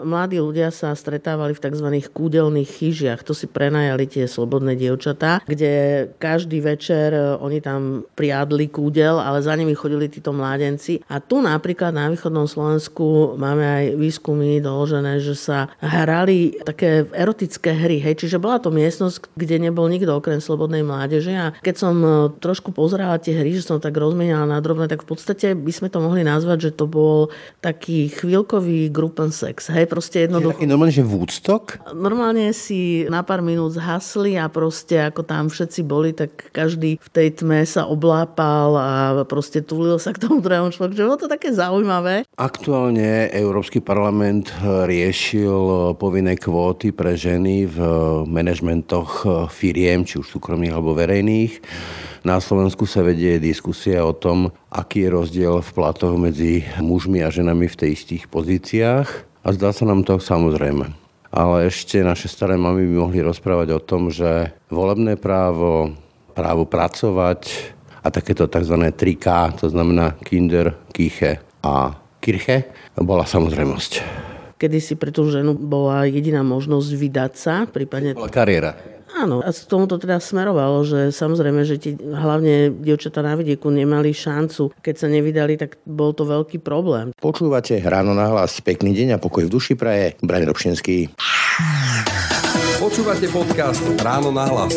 mladí ľudia sa stretávali v tzv. kúdelných chyžiach. To si prenajali tie slobodné dievčatá, kde každý večer e, oni tam priadli kúdel, ale za nimi chodili títo mládenci. A tu napríklad na východnom Slovensku máme aj výskumy doložené, že sa hrali také erotické hry. Hej. Čiže bola to miestnosť, kde nebol nikto okrem slobodnej mládeže. A keď som e, trošku pozerala tie hry, že som tak rozmenala na drobné, tak v podstate by sme to mohli nazvať, že to bol taký chvíľkový grupen sex. Hej, proste jednoducho. Taký normálne, že Woodstock? Normálne si na pár minút zhasli a proste ako tam všetci boli, tak každý v tej tme sa oblápal a proste tulil sa k tomu druhému človeku. Že bolo to také zaujímavé. Aktuálne Európsky parlament riešil povinné kvóty pre ženy v manažmentoch firiem, či už súkromných alebo verejných. Na Slovensku sa vedie diskusia o tom, aký je rozdiel v platoch medzi mužmi a ženami v tej istých pozíciách. A zdá sa nám to samozrejme. Ale ešte naše staré mamy by mohli rozprávať o tom, že volebné právo, právo pracovať a takéto tzv. 3K, to znamená Kinder, Kiche a Kirche, bola samozrejmosť. Kedy si pre tú ženu bola jediná možnosť vydať sa, prípadne... Bola kariéra. Áno, a z tomu to teda smerovalo, že samozrejme, že ti hlavne dievčatá na vidieku nemali šancu. Keď sa nevydali, tak bol to veľký problém. Počúvate ráno na hlas. Pekný deň a pokoj v duši praje. Brani Robšinský. Počúvate podcast Ráno na hlas.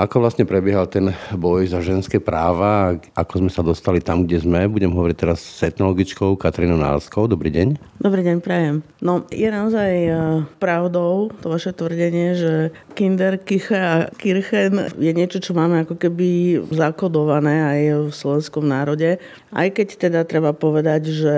Ako vlastne prebiehal ten boj za ženské práva, ako sme sa dostali tam, kde sme. Budem hovoriť teraz s etnologičkou Katrínou Nálskou. Dobrý deň. Dobrý deň, prajem. No, je naozaj e, pravdou to vaše tvrdenie, že Kinder, Kiche a Kirchen je niečo, čo máme ako keby zakodované aj v slovenskom národe. Aj keď teda treba povedať, že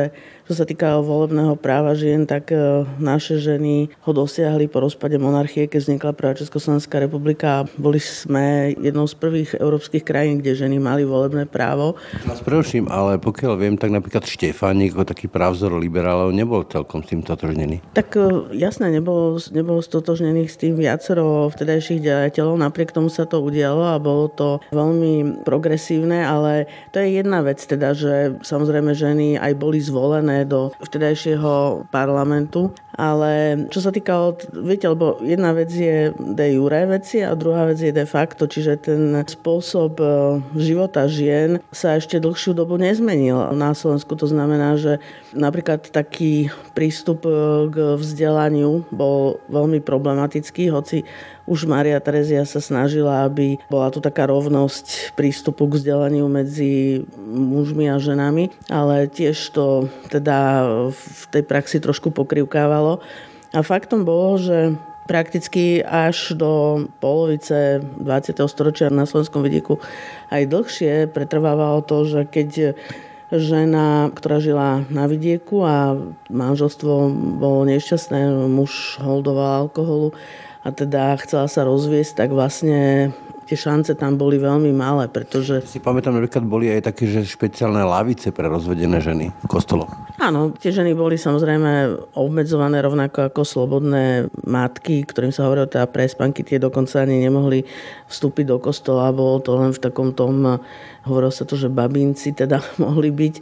čo sa týka volebného práva žien, tak e, naše ženy ho dosiahli po rozpade monarchie, keď vznikla prvá Československá republika. Boli sme jednou z prvých európskych krajín, kde ženy mali volebné právo. Vás preruším, ale pokiaľ viem, tak napríklad Štefánik ako taký právzor liberálov nebol celkom s tým totožnený. Tak e, jasné, nebolo, nebolo stotožnených s tým viacero vtedajších dejateľov, napriek tomu sa to udialo a bolo to veľmi progresívne, ale to je jedna vec teda, že samozrejme ženy aj boli zvolené do vtedajšieho parlamentu. Ale čo sa týka, viete, lebo jedna vec je de jure veci a druhá vec je de facto, čiže ten spôsob e, života žien sa ešte dlhšiu dobu nezmenil na Slovensku. To znamená, že napríklad taký prístup e, k vzdelaniu bol veľmi problematický, hoci už Maria Terezia sa snažila, aby bola tu taká rovnosť prístupu k vzdelaniu medzi mužmi a ženami, ale tiež to teda v tej praxi trošku pokrivkávalo. A faktom bolo, že prakticky až do polovice 20. storočia na slovenskom vidieku aj dlhšie pretrvávalo to, že keď žena, ktorá žila na vidieku a manželstvo bolo nešťastné, muž holdoval alkoholu a teda chcela sa rozviesť, tak vlastne tie šance tam boli veľmi malé, pretože... Si pamätám, napríklad boli aj také, že špeciálne lavice pre rozvedené ženy v kostoloch. Áno, tie ženy boli samozrejme obmedzované rovnako ako slobodné matky, ktorým sa hovorilo teda prespanky, tie dokonca ani nemohli vstúpiť do kostola, bolo to len v takom tom, hovorilo sa to, že babinci teda mohli byť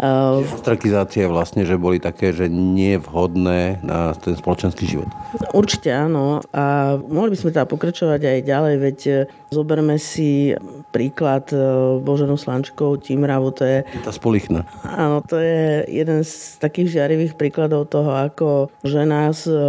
Ostrakizácie vlastne, že boli také, že nie vhodné na ten spoločenský život. Určite áno. A mohli by sme teda pokračovať aj ďalej, veď e, zoberme si príklad e, Boženou Slančkou Timravu, to je... Tá spolichna. Áno, to je jeden z takých žiarivých príkladov toho, ako žena s e,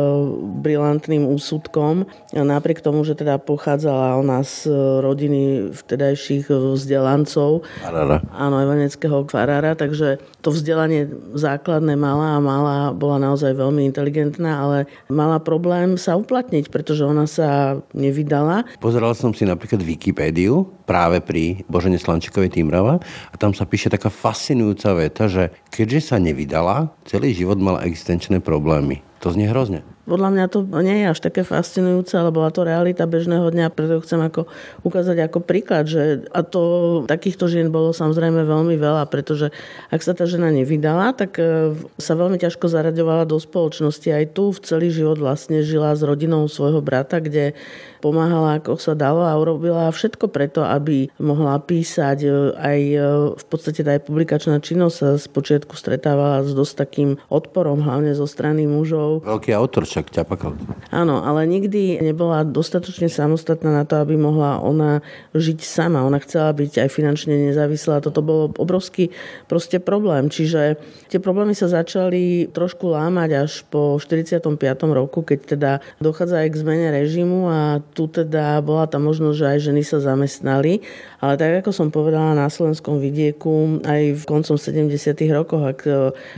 brilantným úsudkom, napriek tomu, že teda pochádzala ona z rodiny vtedajších vzdelancov, ochrancov. Farára. Áno, evanického farára, takže to vzdelanie základné mala a mala, bola naozaj veľmi inteligentná, ale mala problém sa uplatniť, pretože ona sa nevydala. Pozeral som si napríklad Wikipédiu práve pri Božene Slančikovej Týmrava a tam sa píše taká fascinujúca veta, že keďže sa nevydala, celý život mala existenčné problémy. To znie hrozne. Podľa mňa to nie je až také fascinujúce, ale bola to realita bežného dňa, preto chcem ako ukázať ako príklad, že a to takýchto žien bolo samozrejme veľmi veľa, pretože ak sa tá žena nevydala, tak e, sa veľmi ťažko zaraďovala do spoločnosti. Aj tu v celý život vlastne žila s rodinou svojho brata, kde pomáhala ako sa dalo a urobila všetko preto, aby mohla písať. E, aj e, v podstate tá publikačná činnosť sa spočiatku stretávala s dosť takým odporom, hlavne zo strany mužov. Veľký autor však ťapakal. Áno, ale nikdy nebola dostatočne samostatná na to, aby mohla ona žiť sama. Ona chcela byť aj finančne nezávislá. Toto bolo obrovský proste problém. Čiže tie problémy sa začali trošku lámať až po 45. roku, keď teda dochádza aj k zmene režimu a tu teda bola tá možnosť, že aj ženy sa zamestnali, ale tak ako som povedala na slovenskom vidieku, aj v koncom 70. rokoch, ak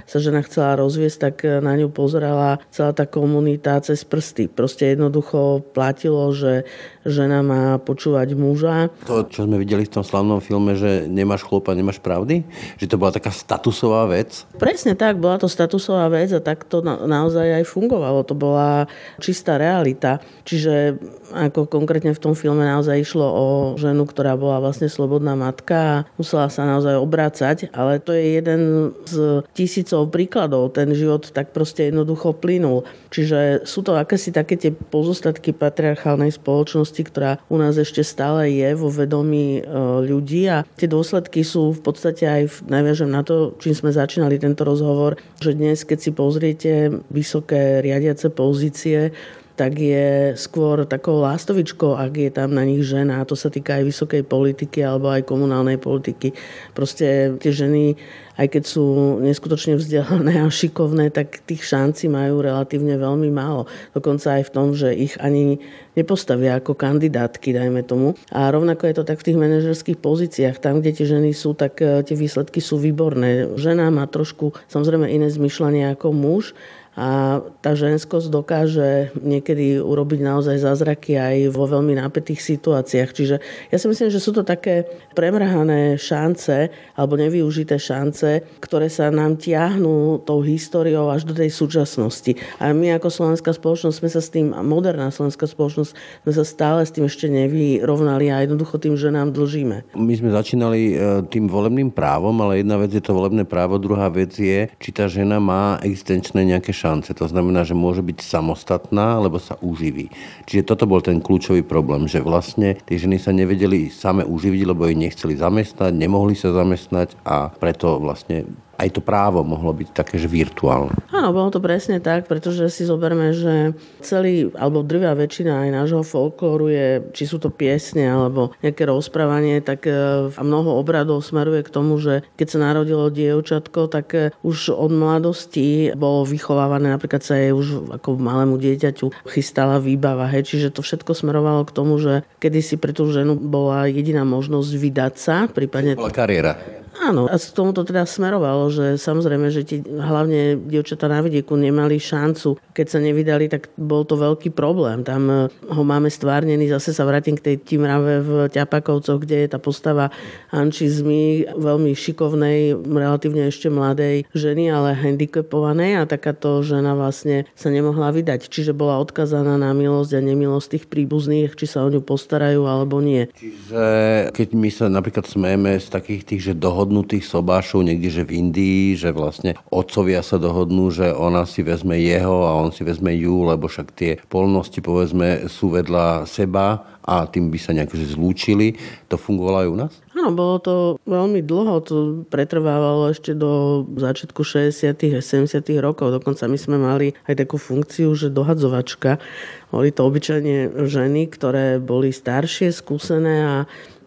sa žena chcela rozviesť, tak na ňu pozerala celá tá komunita cez prsty. Proste jednoducho platilo, že žena má počúvať muža. To, čo sme videli v tom slavnom filme, že nemáš chlopa, nemáš pravdy? Že to bola taká statusová vec? Presne tak, bola to statusová vec a tak to na, naozaj aj fungovalo. To bola čistá realita. Čiže ako konkrétne v tom filme naozaj išlo o ženu, ktorá bola vlastne slobodná matka a musela sa naozaj obrácať, ale to je jeden z tisícov príkladov. Ten život tak proste jednoducho plynul. Čiže sú to akési také tie pozostatky patriarchálnej spoločnosti, ktorá u nás ešte stále je vo vedomí e, ľudí a tie dôsledky sú v podstate aj, najviažem na to, čím sme začínali tento rozhovor, že dnes, keď si pozriete vysoké riadiace pozície, tak je skôr takou lástovičkou, ak je tam na nich žena. A to sa týka aj vysokej politiky alebo aj komunálnej politiky. Proste tie ženy, aj keď sú neskutočne vzdelané a šikovné, tak tých šancí majú relatívne veľmi málo. Dokonca aj v tom, že ich ani nepostavia ako kandidátky, dajme tomu. A rovnako je to tak v tých manažerských pozíciách. Tam, kde tie ženy sú, tak eh, tie výsledky sú výborné. Žena má trošku samozrejme iné zmyšľanie ako muž, a tá ženskosť dokáže niekedy urobiť naozaj zázraky aj vo veľmi nápetých situáciách. Čiže ja si myslím, že sú to také premrhané šance alebo nevyužité šance, ktoré sa nám tiahnú tou históriou až do tej súčasnosti. A my ako slovenská spoločnosť sme sa s tým, moderná slovenská spoločnosť, sme sa stále s tým ešte nevyrovnali a jednoducho tým, že nám dlžíme. My sme začínali e, tým volebným právom, ale jedna vec je to volebné právo, druhá vec je, či tá žena má existenčné nejaké šance. To znamená, že môže byť samostatná, alebo sa uživí. Čiže toto bol ten kľúčový problém, že vlastne tie ženy sa nevedeli same uživiť, lebo ich nechceli zamestnať, nemohli sa zamestnať a preto vlastne aj to právo mohlo byť také, že virtuálne. Áno, bolo to presne tak, pretože si zoberme, že celý, alebo drvia väčšina aj nášho folklóru je, či sú to piesne, alebo nejaké rozprávanie, tak e, a mnoho obradov smeruje k tomu, že keď sa narodilo dievčatko, tak e, už od mladosti bolo vychovávané, napríklad sa jej už ako malému dieťaťu chystala výbava, hej, čiže to všetko smerovalo k tomu, že kedysi pre tú ženu bola jediná možnosť vydať sa, prípadne... Bola kariéra. Áno, a k tomu to teda smerovalo, že samozrejme, že ti hlavne dievčatá na vidieku nemali šancu. Keď sa nevydali, tak bol to veľký problém. Tam eh, ho máme stvárnený, zase sa vrátim k tej Timrave v Ťapakovcoch, kde je tá postava Anči Zmy, veľmi šikovnej, relatívne ešte mladej ženy, ale handicapovanej a takáto žena vlastne sa nemohla vydať. Čiže bola odkazaná na milosť a nemilosť tých príbuzných, či sa o ňu postarajú alebo nie. Čiže keď my sa napríklad smejeme z takých tých, že dohod dohodnutých sobášov niekde, že v Indii, že vlastne otcovia sa dohodnú, že ona si vezme jeho a on si vezme ju, lebo však tie polnosti povedzme sú vedľa seba a tým by sa nejak zlúčili. To fungovalo aj u nás? Áno, bolo to veľmi dlho, to pretrvávalo ešte do začiatku 60. a 70. rokov. Dokonca my sme mali aj takú funkciu, že dohadzovačka. Boli to obyčajne ženy, ktoré boli staršie, skúsené a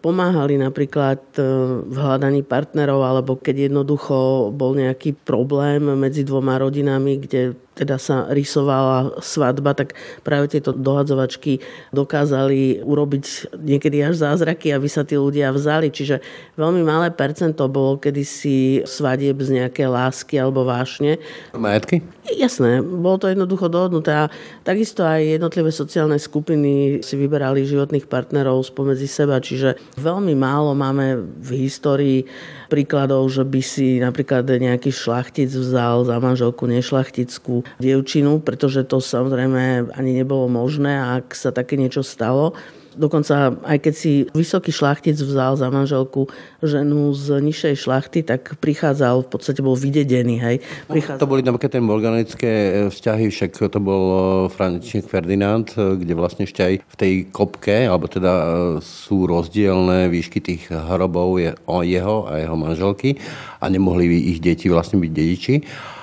pomáhali napríklad e, v hľadaní partnerov alebo keď jednoducho bol nejaký problém medzi dvoma rodinami, kde teda sa rysovala svadba, tak práve tieto dohadzovačky dokázali urobiť niekedy až zázraky, aby sa tí ľudia vzali. Čiže veľmi malé percento bolo kedysi svadieb z nejaké lásky alebo vášne. Majetky? Jasné, bolo to jednoducho dohodnuté a takisto aj jednotlivé sociálne skupiny si vyberali životných partnerov spomedzi seba, čiže veľmi málo máme v histórii príkladov, že by si napríklad nejaký šlachtic vzal za manželku nešlachtickú dievčinu, pretože to samozrejme ani nebolo možné, ak sa také niečo stalo. Dokonca aj keď si vysoký šlachtic vzal za manželku ženu z nižšej šlachty, tak prichádzal, v podstate bol vydedený. Hej. Prichádzal... To boli napríklad tie organické e, vzťahy, však to bol e, František Ferdinand, e, kde vlastne ešte aj v tej kopke, alebo teda sú rozdielne výšky tých hrobov jeho a jeho manželky a nemohli ich deti vlastne byť dediči.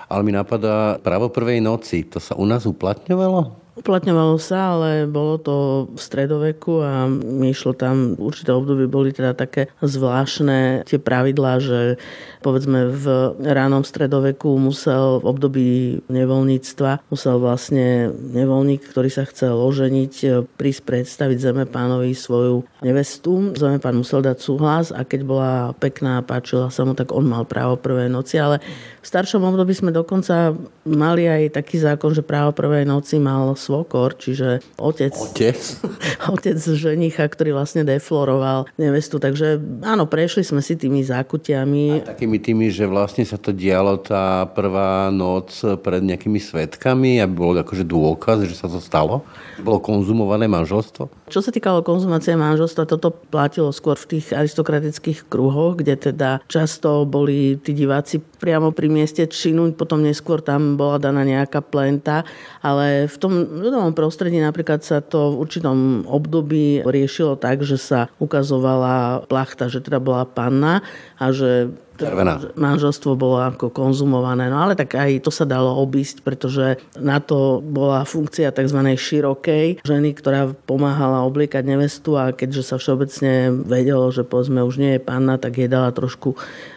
Ale mi napadá právo prvej noci. To sa u nás uplatňovalo? Uplatňovalo sa, ale bolo to v stredoveku a išlo tam, určité obdobie boli teda také zvláštne tie pravidlá, že povedzme v ránom stredoveku musel v období nevoľníctva, musel vlastne nevoľník, ktorý sa chcel oženiť, prísť predstaviť zeme pánovi svoju nevestu. Zeme pán musel dať súhlas a keď bola pekná a páčila sa mu, tak on mal právo prvej noci, ale v staršom období sme dokonca mali aj taký zákon, že právo prvej noci mal svokor, čiže otec, otec? otec ženicha, ktorý vlastne defloroval nevestu. Takže áno, prešli sme si tými zákutiami. A takými tými, že vlastne sa to dialo tá prvá noc pred nejakými svetkami, aby bol akože dôkaz, že sa to stalo? Bolo konzumované manželstvo? Čo sa týkalo konzumácie manželstva, toto platilo skôr v tých aristokratických kruhoch, kde teda často boli tí diváci priamo pri mieste činu, potom neskôr tam bola daná nejaká plenta, ale v tom ľudovom prostredí napríklad sa to v určitom období riešilo tak, že sa ukazovala plachta, že teda bola panna a že Červená. Manželstvo bolo ako konzumované, no ale tak aj to sa dalo obísť, pretože na to bola funkcia tzv. širokej ženy, ktorá pomáhala obliekať nevestu a keďže sa všeobecne vedelo, že povedzme už nie je panna, tak jej dala trošku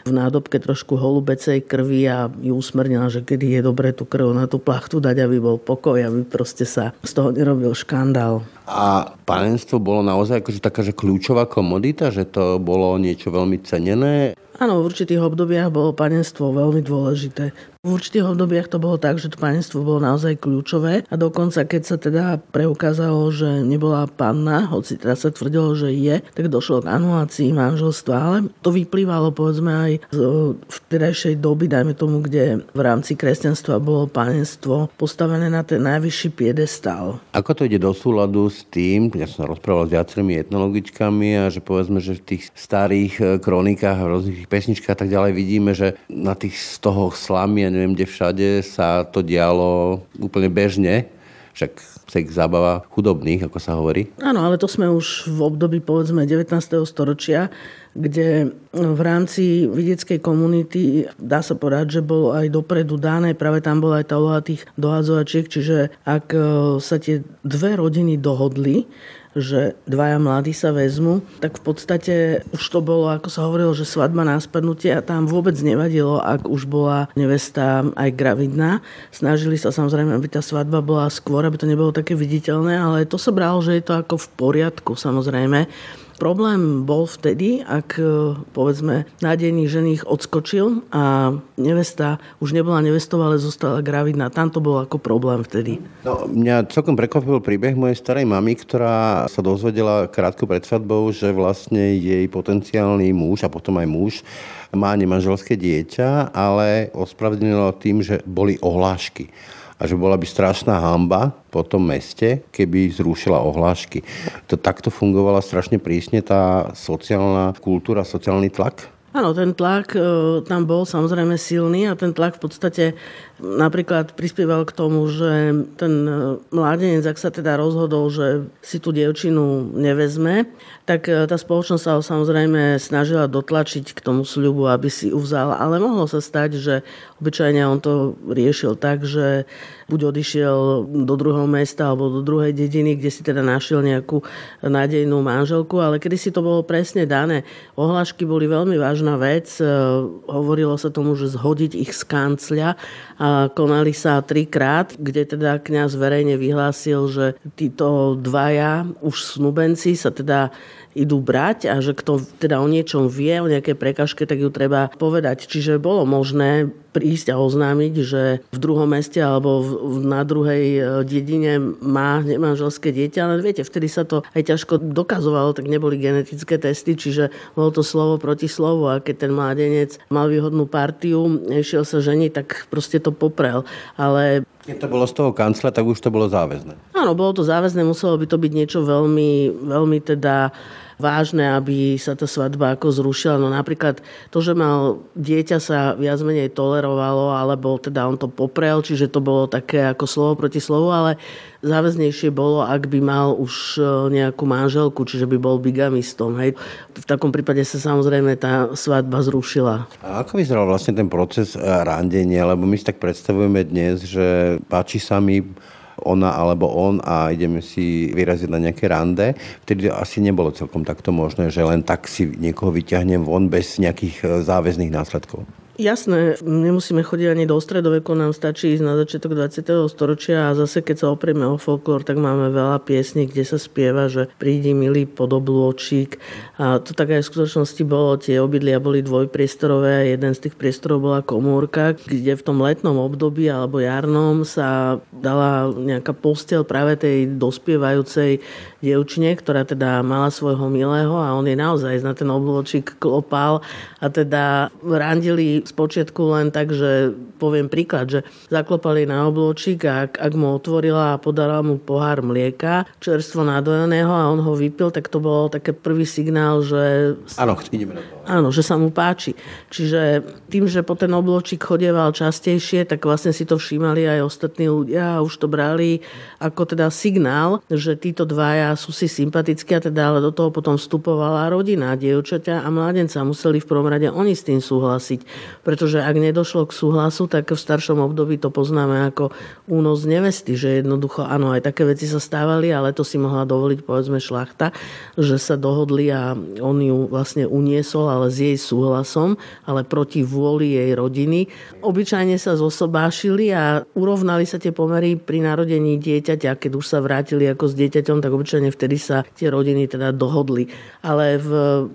v nádobke trošku holubecej krvi a ju usmernila, že kedy je dobre tú krv na tú plachtu dať, aby bol pokoj, aby proste sa z toho nerobil škandál. A panenstvo bolo naozaj akože taká, že kľúčová komodita, že to bolo niečo veľmi cenené? Áno, v určitých obdobiach bolo panenstvo veľmi dôležité. V určitých obdobiach to bolo tak, že to panenstvo bolo naozaj kľúčové a dokonca keď sa teda preukázalo, že nebola panna, hoci teda sa tvrdilo, že je, tak došlo k anulácii manželstva, ale to vyplývalo povedzme aj z vtedajšej doby, dajme tomu, kde v rámci kresťanstva bolo panenstvo postavené na ten najvyšší piedestál. Ako to ide do súladu s tým, ja som rozprával s viacerými etnologičkami a že povedzme, že v tých starých eh, kronikách a rôznych pesničkách a tak ďalej vidíme, že na tých stohoch slamy a neviem kde všade sa to dialo úplne bežne. Však sex zábava chudobných, ako sa hovorí. Áno, ale to sme už v období povedzme 19. storočia, kde v rámci vidieckej komunity dá sa povedať, že bolo aj dopredu dané, práve tam bola aj tá úloha tých dohadzovačiek, čiže ak e, sa tie dve rodiny dohodli, že dvaja mladí sa vezmu, tak v podstate už to bolo, ako sa hovorilo, že svadba na spadnutie a tam vôbec nevadilo, ak už bola nevesta aj gravidná. Snažili sa samozrejme, aby tá svadba bola skôr, aby to nebolo také viditeľné, ale to sa bralo, že je to ako v poriadku samozrejme. Problém bol vtedy, ak e, povedzme nádejný ženich odskočil a nevesta už nebola nevestou, ale zostala gravidná. Tam to bol ako problém vtedy. No, mňa celkom prekvapil príbeh mojej starej mamy, ktorá sa dozvedela krátko pred svadbou, že vlastne jej potenciálny muž a potom aj muž má nemanželské dieťa, ale ospravedlnilo tým, že boli ohlášky a že bola by strašná hamba po tom meste, keby zrušila ohlášky. To takto fungovala strašne prísne tá sociálna kultúra, sociálny tlak? Áno, ten tlak e, tam bol samozrejme silný a ten tlak v podstate napríklad prispieval k tomu, že ten e, mladenec, ak sa teda rozhodol, že si tú dievčinu nevezme, tak e, tá spoločnosť sa ho samozrejme snažila dotlačiť k tomu sľubu, aby si ju. Ale mohlo sa stať, že obyčajne on to riešil tak, že buď odišiel do druhého mesta alebo do druhej dediny, kde si teda našiel nejakú nádejnú manželku, ale kedy si to bolo presne dané. Ohlášky boli veľmi vážna vec. E, hovorilo sa tomu, že zhodiť ich z kancľa a konali sa trikrát, kde teda kňaz verejne vyhlásil, že títo dvaja už snubenci sa teda idú brať a že kto teda o niečom vie, o nejakej prekažke, tak ju treba povedať. Čiže bolo možné prísť a oznámiť, že v druhom meste alebo v, na druhej e, dedine má nemanželské dieťa, ale viete, vtedy sa to aj ťažko dokazovalo, tak neboli genetické testy, čiže bolo to slovo proti slovu a keď ten mládenec mal výhodnú partiu, išiel sa ženiť, tak proste to poprel. Ale keď to bolo z toho kancla, tak už to bolo záväzné. Áno, bolo to záväzné, muselo by to byť niečo veľmi, veľmi teda vážne, aby sa tá svadba ako zrušila. No napríklad to, že mal dieťa sa viac menej tolerovalo, alebo teda on to poprel, čiže to bolo také ako slovo proti slovu, ale záväznejšie bolo, ak by mal už e, nejakú manželku, čiže by bol bigamistom. Hej. V takom prípade sa samozrejme tá svadba zrušila. A ako vyzeral vlastne ten proces e, randenia? Lebo my si tak predstavujeme dnes, že páči sa mi ona alebo on a ideme si vyraziť na nejaké rande. Vtedy asi nebolo celkom takto možné, že len tak si niekoho vyťahnem von bez nejakých e, záväzných následkov. Jasné, nemusíme chodiť ani do stredoveku, nám stačí ísť na začiatok 20. storočia a zase keď sa oprieme o folklór, tak máme veľa piesní, kde sa spieva, že prídi milý podoblôčik a to tak aj v skutočnosti bolo, tie obydlia boli dvojpriestorové a jeden z tých priestorov bola komórka, kde v tom letnom období alebo jarnom sa dala nejaká postel práve tej dospievajúcej dievčine, ktorá teda mala svojho milého a on je naozaj na ten oblôčik klopal a teda randili spočiatku len tak, že poviem príklad, že zaklopali na oblúčik a ak, ak mu otvorila a podala mu pohár mlieka, čerstvo nadojeného a on ho vypil, tak to bolo také prvý signál, že... Áno, ideme na to. Áno, že sa mu páči. Čiže tým, že po ten oblúčik chodieval častejšie, tak vlastne si to všímali aj ostatní ľudia a už to brali ako teda signál, že títo dvaja sú si sympatickí a teda ale do toho potom vstupovala rodina, dievčaťa a mladenca. Museli v prvom rade oni s tým súhlasiť pretože ak nedošlo k súhlasu, tak v staršom období to poznáme ako únos nevesty, že jednoducho, áno, aj také veci sa stávali, ale to si mohla dovoliť povedzme šlachta, že sa dohodli a on ju vlastne uniesol, ale s jej súhlasom, ale proti vôli jej rodiny. Obyčajne sa zosobášili a urovnali sa tie pomery pri narodení dieťaťa, keď už sa vrátili ako s dieťaťom, tak obyčajne vtedy sa tie rodiny teda dohodli. Ale v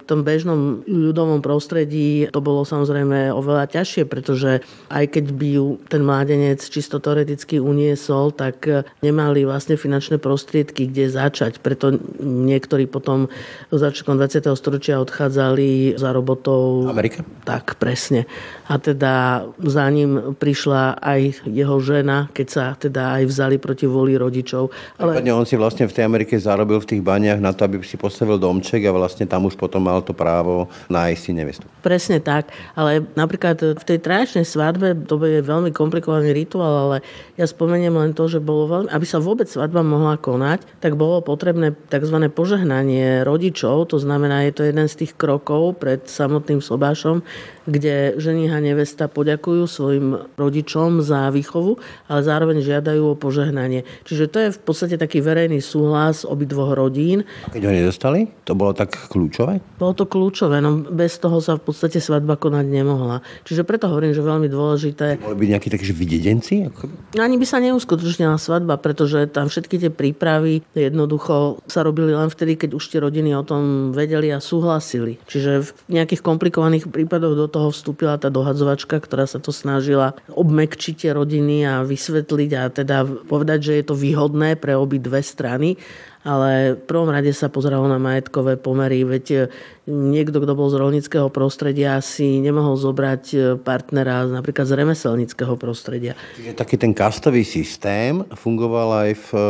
tom bežnom ľudovom prostredí to bolo samozrejme oveľa ťažšie, pretože aj keď by ju ten mládenec čisto teoreticky uniesol, tak nemali vlastne finančné prostriedky, kde začať. Preto niektorí potom začiatkom 20. storočia odchádzali za robotou. Amerika? Tak, presne. A teda za ním prišla aj jeho žena, keď sa teda aj vzali proti voli rodičov. Ale... on si vlastne v tej Amerike zarobil v tých baniach na to, aby si postavil domček a vlastne tam už potom mal to právo nájsť si nevestu. Presne tak, ale napríklad napríklad v tej tradičnej svadbe, to je veľmi komplikovaný rituál, ale ja spomeniem len to, že bolo veľmi, aby sa vôbec svadba mohla konať, tak bolo potrebné tzv. požehnanie rodičov, to znamená, je to jeden z tých krokov pred samotným sobášom, kde ženiha a nevesta poďakujú svojim rodičom za výchovu, ale zároveň žiadajú o požehnanie. Čiže to je v podstate taký verejný súhlas obidvoch rodín. Keď ho nedostali, to bolo tak kľúčové? Bolo to kľúčové, no bez toho sa v podstate svadba konať nemohla. Čiže preto hovorím, že veľmi dôležité. Mohli byť nejakí takí vydedenci? No, ani by sa neuskutočnila svadba, pretože tam všetky tie prípravy jednoducho sa robili len vtedy, keď už tie rodiny o tom vedeli a súhlasili. Čiže v nejakých komplikovaných prípadoch do toho vstúpila tá dohadzovačka, ktorá sa to snažila obmekčiť tie rodiny a vysvetliť a teda povedať, že je to výhodné pre obi dve strany ale v prvom rade sa pozeralo na majetkové pomery, veď e, niekto, kto bol z rolnického prostredia, si nemohol zobrať e, partnera napríklad z remeselnického prostredia. Čiže taký ten kastový systém fungoval aj v e,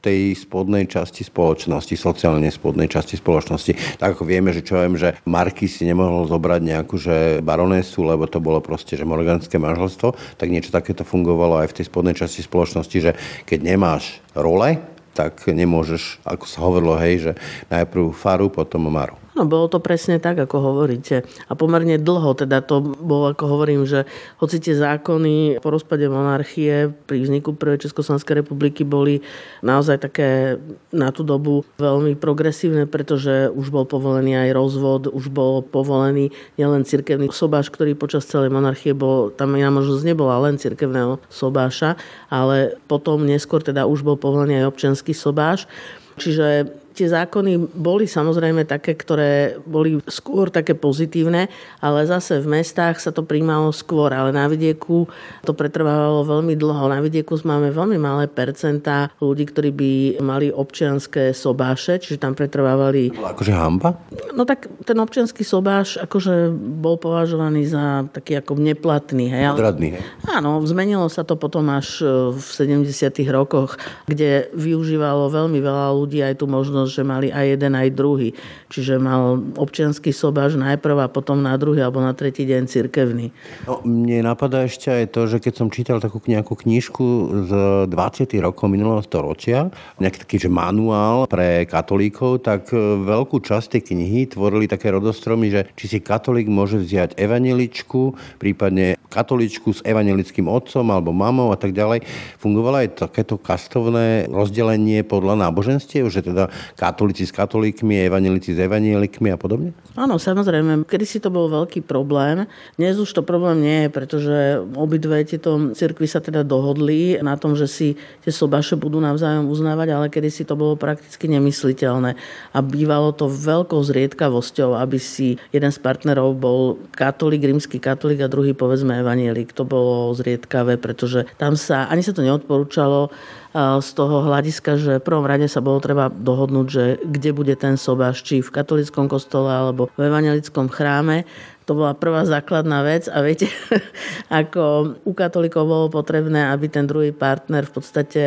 tej spodnej časti spoločnosti, sociálne spodnej časti spoločnosti. Tak ako vieme, že čo viem, že Marky si nemohol zobrať nejakú že baronesu, lebo to bolo proste že morganské manželstvo, tak niečo takéto fungovalo aj v tej spodnej časti spoločnosti, že keď nemáš role, tak nemôžeš, ako sa hovorilo, hej, že najprv faru, potom maru. No, bolo to presne tak, ako hovoríte. A pomerne dlho, teda to bolo, ako hovorím, že hoci tie zákony po rozpade monarchie pri vzniku prvej Československej republiky boli naozaj také na tú dobu veľmi progresívne, pretože už bol povolený aj rozvod, už bol povolený nielen cirkevný sobáš, ktorý počas celej monarchie bol, tam iná možnosť nebola len cirkevného sobáša, ale potom neskôr teda už bol povolený aj občianský sobáš. Čiže Tie zákony boli samozrejme také, ktoré boli skôr také pozitívne, ale zase v mestách sa to príjmalo skôr, ale na vidieku to pretrvávalo veľmi dlho. Na vidieku máme veľmi malé percentá ľudí, ktorí by mali občianské sobáše, čiže tam pretrvávali... Akože hamba? No tak ten občianský sobáš akože bol považovaný za taký ako neplatný. Hej? Odradný, hej? Áno, zmenilo sa to potom až v 70 rokoch, kde využívalo veľmi veľa ľudí aj tú možnosť možnosť, že mali aj jeden, aj druhý. Čiže mal občianský sobáš najprv a potom na druhý alebo na tretí deň cirkevný. No, mne napadá ešte aj to, že keď som čítal takú nejakú knižku z 20. rokov minulého storočia, nejaký taký že manuál pre katolíkov, tak e, veľkú časť tej knihy tvorili také rodostromy, že či si katolík môže vziať evaneličku, prípadne katoličku s evangelickým otcom alebo mamou a tak ďalej. Fungovalo aj takéto kastovné rozdelenie podľa náboženstiev, že teda katolíci s katolíkmi, evanelici s evanielikmi a podobne? Áno, samozrejme. Kedy si to bol veľký problém. Dnes už to problém nie je, pretože obidve tieto cirkvy sa teda dohodli na tom, že si tie sobaše budú navzájom uznávať, ale kedy si to bolo prakticky nemysliteľné. A bývalo to veľkou zriedkavosťou, aby si jeden z partnerov bol katolík, rímsky katolík a druhý povedzme evanielik. To bolo zriedkavé, pretože tam sa, ani sa to neodporúčalo, z toho hľadiska, že v prvom rade sa bolo treba dohodnúť, že kde bude ten sobáš, či v katolickom kostole alebo v evangelickom chráme to bola prvá základná vec a viete, ako u katolíkov bolo potrebné, aby ten druhý partner v podstate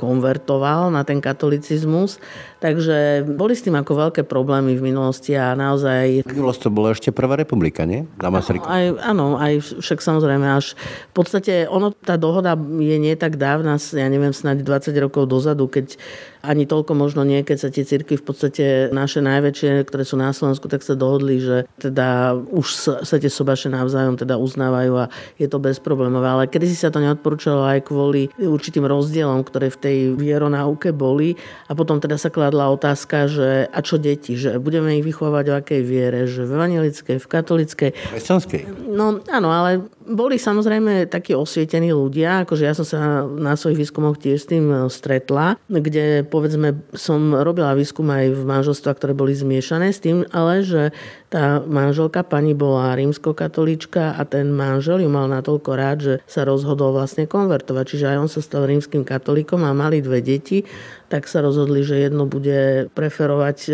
konvertoval na ten katolicizmus. Takže boli s tým ako veľké problémy v minulosti a naozaj... Minulosť to bola ešte prvá republika, nie? Za Aj, áno, aj však samozrejme až v podstate ono, tá dohoda je nie tak dávna, ja neviem, snáď 20 rokov dozadu, keď ani toľko možno nie, keď sa tie cirky v podstate naše najväčšie, ktoré sú na Slovensku, tak sa dohodli, že teda už sa tie sobaše navzájom teda uznávajú a je to bezproblémové. Ale kedy si sa to neodporúčalo aj kvôli určitým rozdielom, ktoré v tej vieronáuke boli. A potom teda sa kladla otázka, že a čo deti, že budeme ich vychovať v akej viere, že v evangelickej, v katolickej. Kresťanskej. No áno, ale boli samozrejme takí osvietení ľudia, akože ja som sa na svojich výskumoch tiež s tým e, stretla, kde povedzme som robila výskum aj v manželstvách, ktoré boli zmiešané s tým, ale že tá manželka pani bola rímskokatolíčka a ten manžel ju mal natoľko rád, že sa rozhodol vlastne konvertovať. Čiže aj on sa stal rímským katolíkom a mali dve deti, tak sa rozhodli, že jedno bude preferovať e,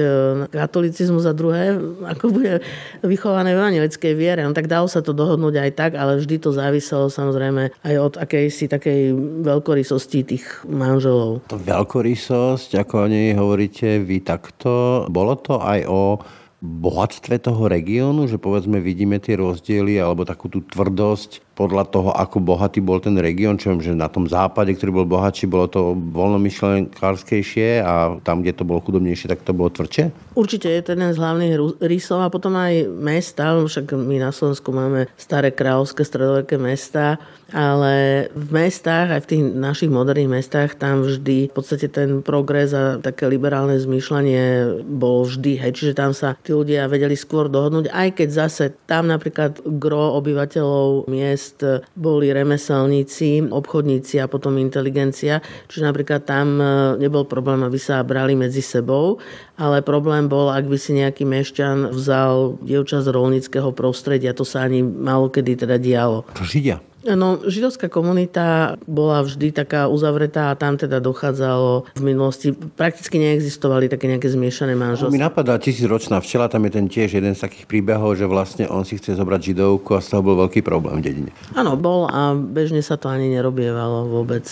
katolicizmus a druhé ako bude vychované v evangelickej viere. No tak dalo sa to dohodnúť aj tak, ale vždy to záviselo samozrejme aj od akejsi takej veľkorysosti tých manželov. To veľkorysosť, ako o nej hovoríte vy takto, bolo to aj o bohatstve toho regiónu, že povedzme vidíme tie rozdiely alebo takú tú tvrdosť podľa toho, ako bohatý bol ten región, čo že na tom západe, ktorý bol bohatší, bolo to voľnomyšlenkárskejšie a tam, kde to bolo chudobnejšie, tak to bolo tvrdšie? Určite je to jeden z hlavných rysov a potom aj mesta, však my na Slovensku máme staré kráľovské stredoveké mesta, ale v mestách, aj v tých našich moderných mestách, tam vždy v podstate ten progres a také liberálne zmýšľanie bol vždy. Hej. Čiže tam sa tí ľudia vedeli skôr dohodnúť, aj keď zase tam napríklad gro obyvateľov miest miest boli remeselníci, obchodníci a potom inteligencia. Čiže napríklad tam e, nebol problém, aby sa brali medzi sebou, ale problém bol, ak by si nejaký mešťan vzal dievča z rolnického prostredia, to sa ani malo kedy teda dialo. Židia. No, židovská komunita bola vždy taká uzavretá a tam teda dochádzalo v minulosti, prakticky neexistovali také nejaké zmiešané manželstva. Mi napadá tisícročná včela, tam je ten tiež jeden z takých príbehov, že vlastne on si chce zobrať židovku a z toho bol veľký problém v dedine. Áno, bol a bežne sa to ani nerobievalo vôbec.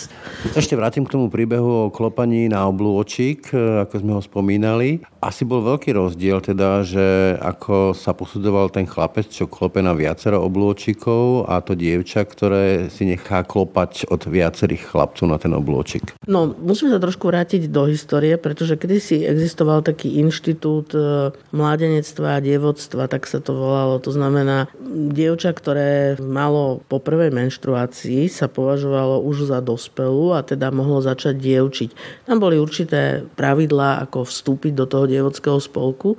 Ešte vrátim k tomu príbehu o klopaní na oblúočík, ako sme ho spomínali. Asi bol veľký rozdiel teda, že ako sa posudzoval ten chlapec, čo klope na viacero oblúočikov a to dievča, ktoré si nechá klopať od viacerých chlapcov na ten oblôčik. No, musíme sa trošku vrátiť do histórie, pretože kedysi existoval taký inštitút e, mládenectva a dievodstva, tak sa to volalo. To znamená, dievča, ktoré malo po prvej menštruácii, sa považovalo už za dospelú a teda mohlo začať dievčiť. Tam boli určité pravidlá, ako vstúpiť do toho dievodského spolku.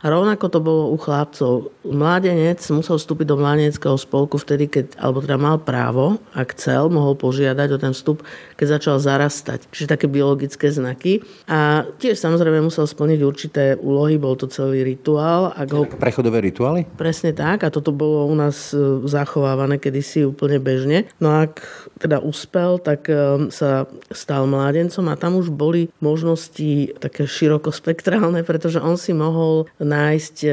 A rovnako to bolo u chlapcov. Mládenec musel vstúpiť do mládeneckého spolku vtedy, keď, alebo teda mal právo, ak chcel, mohol požiadať o ten vstup, keď začal zarastať. Čiže také biologické znaky. A tiež samozrejme musel splniť určité úlohy, bol to celý rituál. Ak ho... Prechodové rituály? Presne tak a toto bolo u nás e, zachovávané kedysi úplne bežne. No ak teda uspel, tak e, sa stal mládencom a tam už boli možnosti také širokospektrálne, pretože on si mohol nájsť, e,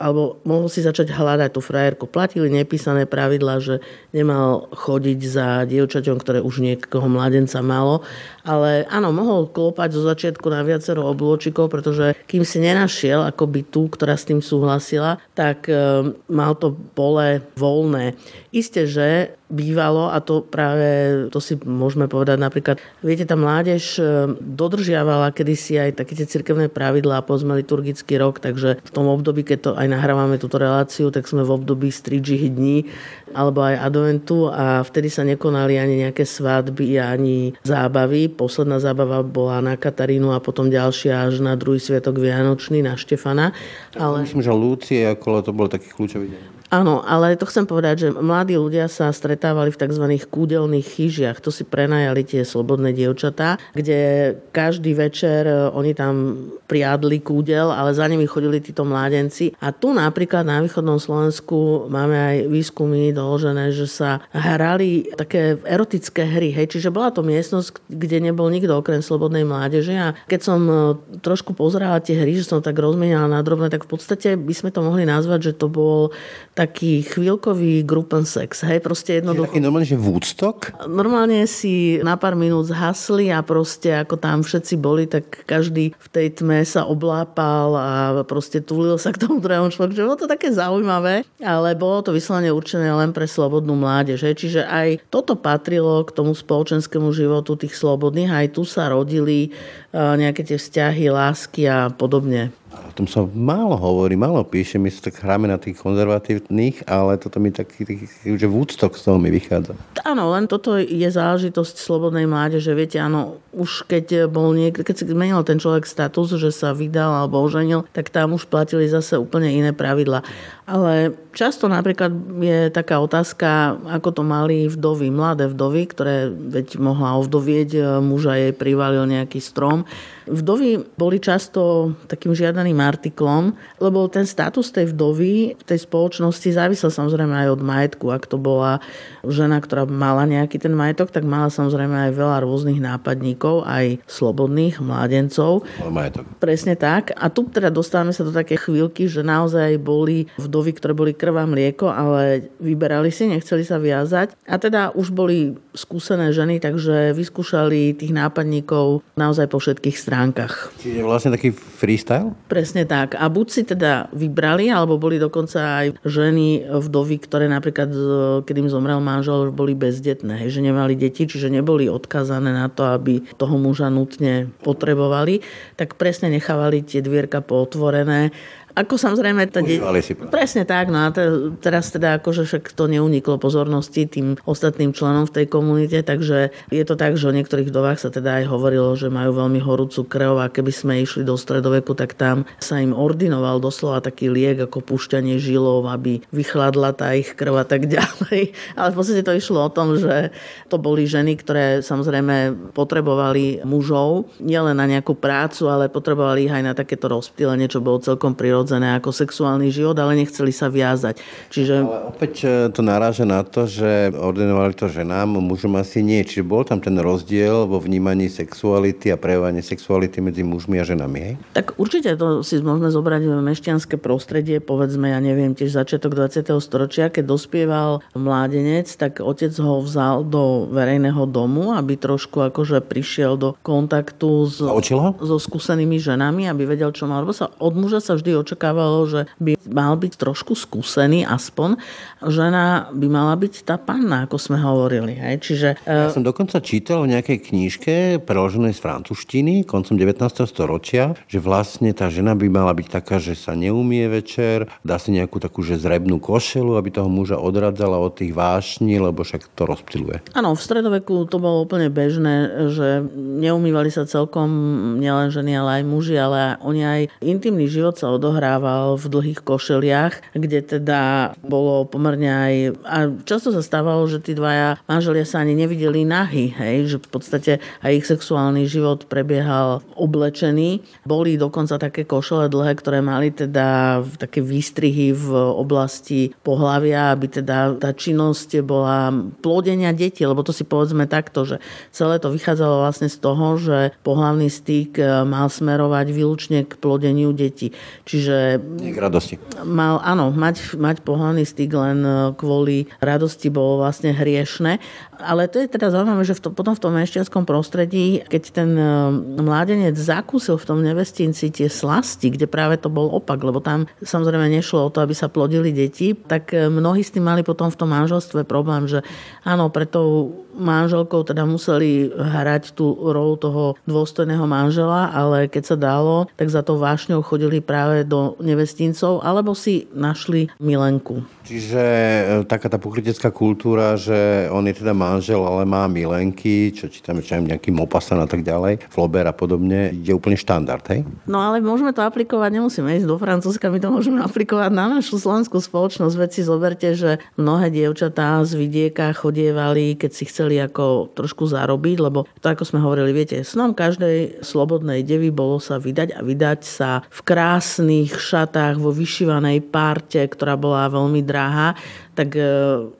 alebo mohol si začať hľadať tú frajerku. Platili nepísané pravidla, že nemal chodiť za dievčaťom, ktoré už niekoho mladenca malo, ale áno, mohol klopať zo začiatku na viacero oblôčikov, pretože kým si nenašiel akoby tú, ktorá s tým súhlasila, tak e, mal to pole voľné. Isté, že bývalo, a to práve, to si môžeme povedať napríklad, viete, tá mládež e, dodržiavala kedysi aj také tie cirkevné pravidlá, povedzme liturgický rok, takže v tom období, keď to aj nahrávame túto reláciu, tak sme v období stridžích dní alebo aj adventu a vtedy sa nekonali ani nejaké svadby, ani zábavy. Posledná zábava bola na Katarínu a potom ďalšia až na druhý sviatok Vianočný, na Štefana. Ale... Myslím, že Lúcie okolo to bol taký kľúčový deň. Áno, ale to chcem povedať, že mladí ľudia sa stretávali v tzv. kúdelných chyžiach. To si prenajali tie slobodné dievčatá, kde každý večer e, oni tam priadli kúdel, ale za nimi chodili títo mládenci. A tu napríklad na východnom Slovensku máme aj výskumy doložené, že sa hrali také erotické hry. Hej. Čiže bola to miestnosť, kde nebol nikto okrem slobodnej mládeže. A keď som e, trošku pozerala tie hry, že som tak rozmenala na drobné, tak v podstate by sme to mohli nazvať, že to bol taký chvíľkový grupen sex. Hej, proste jednoducho. Taký normálne, že Woodstock? Normálne si na pár minút zhasli a proste ako tam všetci boli, tak každý v tej tme sa oblápal a proste túlil sa k tomu druhému človeku. Že bolo to také zaujímavé, ale bolo to vyslovene určené len pre slobodnú mládež. Hej. Čiže aj toto patrilo k tomu spoločenskému životu tých slobodných. Aj tu sa rodili eh, nejaké tie vzťahy, lásky a podobne. O tom sa málo hovorí, málo píše. My sa tak hráme na tých konzervatívnych, ale toto mi taký, taký že Woodstock z toho mi vychádza. Áno, len toto je záležitosť slobodnej mládeže. Viete, áno, už keď bol niek- keď si menil ten človek status, že sa vydal alebo oženil, tak tam už platili zase úplne iné pravidla. Ale často napríklad je taká otázka, ako to mali vdovy, mladé vdovy, ktoré veď mohla ovdovieť, muža jej privalil nejaký strom. Vdovy boli často takým žiadaným artiklom, lebo ten status tej vdovy v tej spoločnosti závisel samozrejme aj od majetku. Ak to bola žena, ktorá mala nejaký ten majetok, tak mala samozrejme aj veľa rôznych nápadníkov, aj slobodných mládencov. Majetok. Presne tak. A tu teda dostávame sa do také chvíľky, že naozaj boli vdovy ktoré boli krvá mlieko, ale vyberali si, nechceli sa viazať. A teda už boli skúsené ženy, takže vyskúšali tých nápadníkov naozaj po všetkých stránkach. Čiže vlastne taký freestyle? Presne tak. A buď si teda vybrali, alebo boli dokonca aj ženy vdovy, ktoré napríklad, keď im zomrel manžel, boli bezdetné, hej, že nemali deti, čiže neboli odkazané na to, aby toho muža nutne potrebovali, tak presne nechávali tie dvierka pootvorené ako samozrejme... Tá de- si Presne tak, no a te, teraz teda akože však to neuniklo pozornosti tým ostatným členom v tej komunite, takže je to tak, že o niektorých dovách sa teda aj hovorilo, že majú veľmi horúcu krv a keby sme išli do stredoveku, tak tam sa im ordinoval doslova taký liek ako pušťanie žilov, aby vychladla tá ich krv a tak ďalej. Ale v podstate to išlo o tom, že to boli ženy, ktoré samozrejme potrebovali mužov nielen na nejakú prácu, ale potrebovali ich aj na takéto rozptýlenie, čo bolo celkom prirodzené prirodzené ako sexuálny život, ale nechceli sa viazať. Čiže... Ale opäť e, to naráža na to, že ordinovali to ženám, mužom asi nie. Čiže bol tam ten rozdiel vo vnímaní sexuality a prejavovaní sexuality medzi mužmi a ženami. Hej? Tak určite to si môžeme zobrať v mešťanské prostredie, povedzme, ja neviem, tiež začiatok 20. storočia, keď dospieval mládenec, tak otec ho vzal do verejného domu, aby trošku akože prišiel do kontaktu s, so skúsenými ženami, aby vedel, čo má. Lebo sa od muža sa vždy očakávalo, že by mal byť trošku skúsený aspoň. Žena by mala byť tá panna, ako sme hovorili. Hej. Čiže, ja som dokonca čítal v nejakej knižke, preloženej z francúzštiny, koncom 19. storočia, že vlastne tá žena by mala byť taká, že sa neumie večer, dá si nejakú takú že zrebnú košelu, aby toho muža odradzala od tých vášni, lebo však to rozptiluje. Áno, v stredoveku to bolo úplne bežné, že neumývali sa celkom nielen ženy, ale aj muži, ale oni aj intimný život sa odohrával v dlhých košeliach, kde teda bolo pomerne aj... A často sa stávalo, že tí dvaja manželia sa ani nevideli nahy, hej, že v podstate aj ich sexuálny život prebiehal oblečený. Boli dokonca také košele dlhé, ktoré mali teda také výstrihy v oblasti pohlavia, aby teda tá činnosť bola plodenia detí, lebo to si povedzme takto, že celé to vychádzalo vlastne z toho, že pohlavný styk e, mal smerovať výlučne k plodeniu detí. Čiže... Nie k radosti. Mal, áno, mať, mať pohlavný styk len e, kvôli radosti bolo vlastne hriešne. Ale to je teda zaujímavé, že v to, potom v tom mešťanskom prostredí, keď ten e, mládenec zakúsil v tom nevestinci tie slasti, kde práve to bol opak, lebo tam samozrejme nešlo o to, aby sa plodili deti, tak mnohí s tým mali potom v tom manželstve problém, že áno, preto manželkou teda museli hrať tú rolu toho dôstojného manžela, ale keď sa dalo, tak za to vášňou chodili práve do nevestincov alebo si našli milenku. Čiže e, taká tá pokrytecká kultúra, že on je teda manžel, ale má milenky, čo čítame, čo nejaký Mopasan a tak ďalej, Flober a podobne, je úplne štandard, hej? No ale môžeme to aplikovať, nemusíme ísť do Francúzska, my to môžeme aplikovať na našu slovenskú spoločnosť. Veď si zoberte, že mnohé dievčatá z vidieka chodievali, keď si chceli chceli ako trošku zarobiť, lebo to ako sme hovorili, viete, snom každej slobodnej devy bolo sa vydať a vydať sa v krásnych šatách vo vyšívanej parte, ktorá bola veľmi drahá tak e,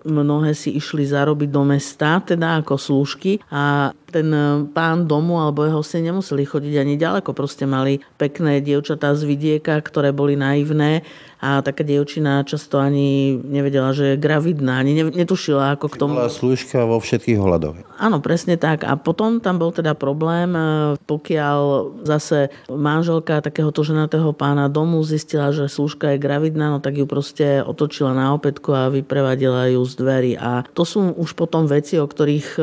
mnohé si išli zarobiť do mesta, teda ako slúžky a ten e, pán domu alebo jeho si nemuseli chodiť ani ďaleko, proste mali pekné dievčatá z vidieka, ktoré boli naivné a taká dievčina často ani nevedela, že je gravidná, ani netušila, ako k tomu... Bola slúžka vo všetkých hľadoch. Áno, presne tak. A potom tam bol teda problém, e, pokiaľ zase manželka takéhoto ženatého pána domu zistila, že slúžka je gravidná, no tak ju proste otočila na opätku a vyprevadila ju z dverí. A to sú už potom veci, o ktorých e,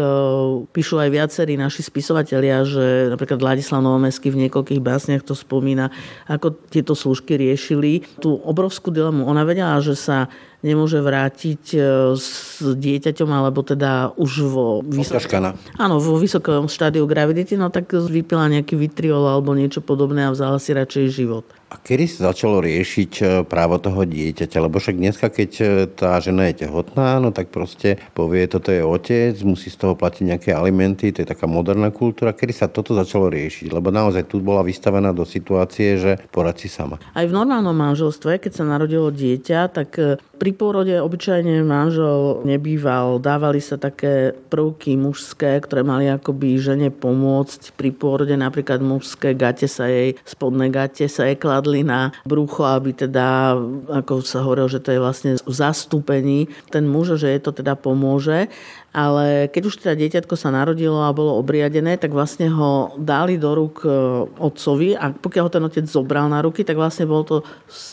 píšu aj viacerí naši spisovatelia, že napríklad Vladislav Novomesky v niekoľkých básniach to spomína, ako tieto služky riešili. Tú obrovskú dilemu. Ona vedela, že sa nemôže vrátiť e, s dieťaťom, alebo teda už vo, vysok... áno, vo vysokom štádiu gravidity, no tak vypila nejaký vitriol alebo niečo podobné a vzala si radšej život. A kedy sa začalo riešiť e, právo toho dieťaťa? Lebo však dneska, keď e, tá žena je tehotná, no tak proste povie, toto je otec, musí z toho platiť nejaké alimenty, to je taká moderná kultúra. Kedy sa toto začalo riešiť? Lebo naozaj tu bola vystavená do situácie, že porad si sama. Aj v normálnom manželstve, keď sa narodilo dieťa, tak e, pri pôrode obyčajne manžel nebýval. Dávali sa také prvky mužské, ktoré mali akoby žene pomôcť. Pri pôrode napríklad mužské gate sa jej, spodné gate sa jej kladli na brucho, aby teda, ako sa hovorilo, že to je vlastne v zastúpení. Ten muž, že je to teda pomôže ale keď už teda dieťatko sa narodilo a bolo obriadené, tak vlastne ho dali do rúk e, otcovi a pokiaľ ho ten otec zobral na ruky, tak vlastne bolo to,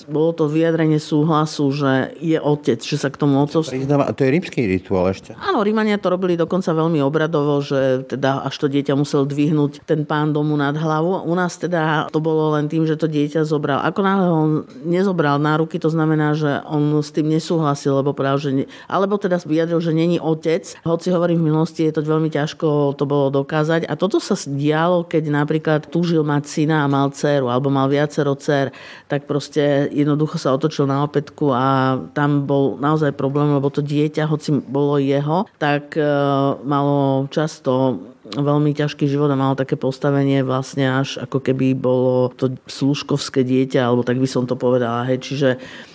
bolo to vyjadrenie súhlasu, že je otec, že sa k tomu otcov... To je rímsky rituál ešte. Áno, Rímania to robili dokonca veľmi obradovo, že teda až to dieťa musel dvihnúť ten pán domu nad hlavu. U nás teda to bolo len tým, že to dieťa zobral. Ako náhle on nezobral na ruky, to znamená, že on s tým nesúhlasil, lebo práve, že ne... alebo teda vyjadril, že není otec, hoci hovorím, v minulosti je to veľmi ťažko to bolo dokázať. A toto sa dialo, keď napríklad túžil mať syna a mal dceru, alebo mal viacero dcer, tak proste jednoducho sa otočil na opätku a tam bol naozaj problém, lebo to dieťa, hoci bolo jeho, tak e, malo často veľmi ťažký život a malo také postavenie vlastne až ako keby bolo to služkovské dieťa, alebo tak by som to povedala. Hej. Čiže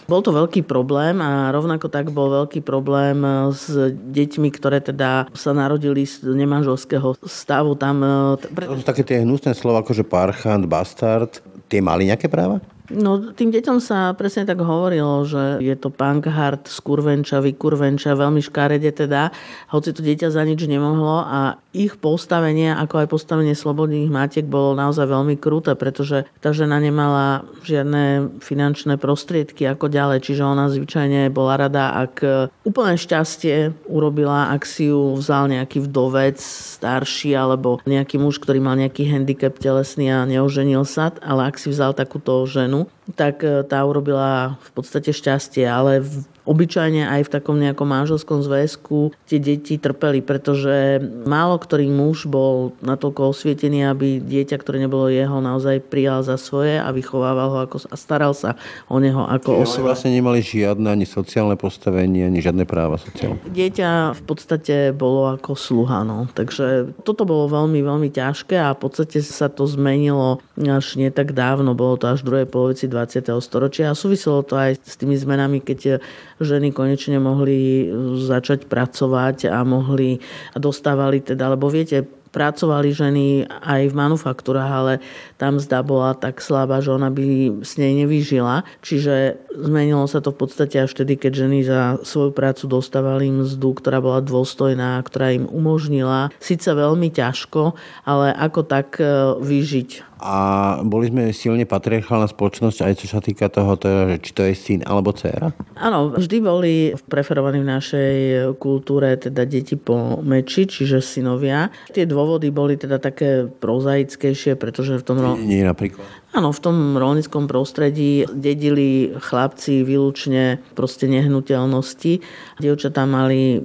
bol to veľký problém a rovnako tak bol veľký problém s deťmi, ktoré teda sa narodili z nemanželského stavu. Tam... To sú také tie hnusné slova, ako že parchant, bastard. Tie mali nejaké práva? No tým deťom sa presne tak hovorilo, že je to punkhard, skurvenča, vykurvenča, veľmi škarede teda, hoci to dieťa za nič nemohlo a ich postavenie, ako aj postavenie slobodných matiek bolo naozaj veľmi kruté, pretože tá žena nemala žiadne finančné prostriedky ako ďalej, čiže ona zvyčajne bola rada, ak úplne šťastie urobila, ak si ju vzal nejaký vdovec starší alebo nejaký muž, ktorý mal nejaký handicap telesný a neoženil sa, ale ak si vzal takúto ženu, tak tá urobila v podstate šťastie, ale obyčajne aj v takom nejakom manželskom zväzku tie deti trpeli, pretože málo ktorý muž bol natoľko osvietený, aby dieťa, ktoré nebolo jeho, naozaj prijal za svoje a vychovával ho ako, a staral sa o neho ako o svoje. vlastne nemali žiadne ani sociálne postavenie, ani žiadne práva sociálne. Dieťa v podstate bolo ako sluha, no. takže toto bolo veľmi, veľmi ťažké a v podstate sa to zmenilo až nie tak dávno, bolo to až v druhej polovici 20. storočia a súviselo to aj s tými zmenami, keď ženy konečne mohli začať pracovať a mohli a dostávali teda, lebo viete, pracovali ženy aj v manufaktúrach, ale tam zda bola tak slabá, že ona by s nej nevyžila. Čiže zmenilo sa to v podstate až vtedy, keď ženy za svoju prácu dostávali mzdu, ktorá bola dôstojná, ktorá im umožnila síce veľmi ťažko, ale ako tak e, vyžiť a boli sme silne patriarchálna spoločnosť aj čo sa týka toho, teda, či to je syn alebo dcéra? Áno, vždy boli preferovaní v našej kultúre teda deti po meči, čiže synovia. Tie dôvody boli teda také prozaickejšie, pretože v tom... Nie, nie napríklad. Áno, v tom rolnickom prostredí dedili chlapci výlučne proste nehnuteľnosti. Dievčatá mali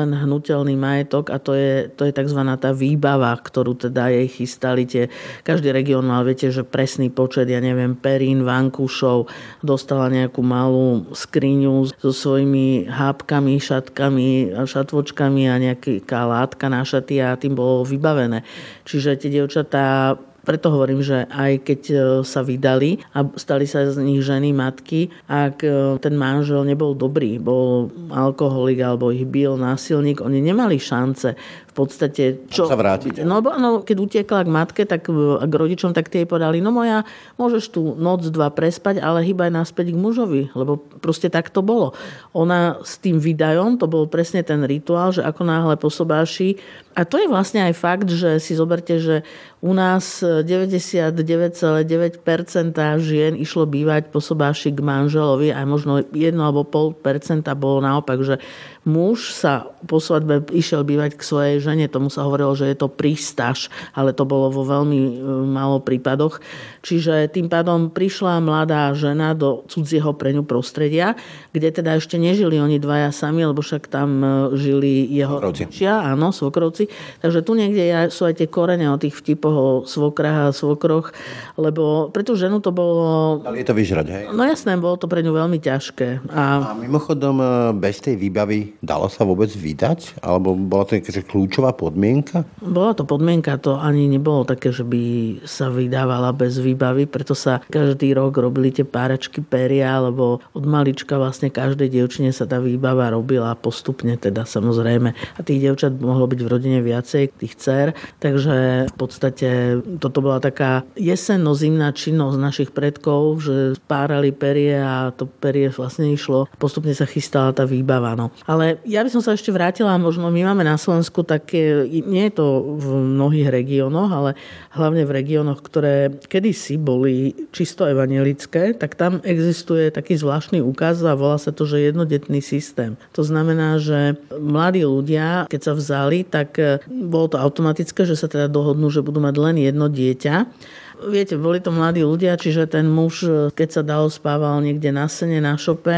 len hnutelný majetok a to je, to je tzv. tá výbava, ktorú teda jej chystali. Tie, každý región mal, viete, že presný počet, ja neviem, perín, vankúšov, dostala nejakú malú skriňu so svojimi hápkami, šatkami, šatvočkami a nejaká látka na šaty a tým bolo vybavené. Čiže tie dievčatá preto hovorím, že aj keď e, sa vydali a stali sa z nich ženy, matky, ak e, ten manžel nebol dobrý, bol alkoholik alebo ich bil násilník, oni nemali šance v podstate... Čo, sa vrátiť? No, no, keď utiekla k matke, tak k rodičom, tak tie jej povedali, no moja, môžeš tu noc, dva prespať, ale hýbaj naspäť k mužovi, lebo proste tak to bolo. Ona s tým vydajom, to bol presne ten rituál, že ako náhle posobáši, a to je vlastne aj fakt, že si zoberte, že u nás 99,9% žien išlo bývať po sobáši k manželovi, aj možno 1 alebo pol percenta bolo naopak, že muž sa po svadbe išiel bývať k svojej žene. Tomu sa hovorilo, že je to prístaž, ale to bolo vo veľmi e, málo prípadoch. Čiže tým pádom prišla mladá žena do cudzieho pre ňu prostredia, kde teda ešte nežili oni dvaja sami, lebo však tam e, žili jeho rodičia, áno, svokrovci. Takže tu niekde sú aj tie korene o tých vtipoch o svokrach a svokroch, lebo pre tú ženu to bolo... Ale je to vyžrať, hej? No jasné, bolo to pre ňu veľmi ťažké. A, a mimochodom, e, bez tej výbavy dalo sa vôbec vydať? Alebo bola to nejaká kľúčová podmienka? Bola to podmienka, to ani nebolo také, že by sa vydávala bez výbavy, preto sa každý rok robili tie páračky peria, lebo od malička vlastne každej dievčine sa tá výbava robila postupne, teda samozrejme. A tých dievčat mohlo byť v rodine viacej, tých dcer, takže v podstate toto bola taká jesenno-zimná činnosť našich predkov, že párali perie a to perie vlastne išlo. Postupne sa chystala tá výbava. No. Ale ale ja by som sa ešte vrátila, možno my máme na Slovensku také, nie je to v mnohých regiónoch, ale hlavne v regiónoch, ktoré kedysi boli čisto evangelické, tak tam existuje taký zvláštny úkaz a volá sa to, že jednodetný systém. To znamená, že mladí ľudia, keď sa vzali, tak bolo to automatické, že sa teda dohodnú, že budú mať len jedno dieťa Viete, boli to mladí ľudia, čiže ten muž, keď sa dal, spával niekde na sene, na šope,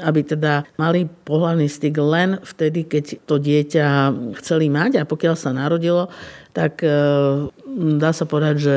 aby teda mali pohľadný styk len vtedy, keď to dieťa chceli mať a pokiaľ sa narodilo, tak e, dá sa povedať, že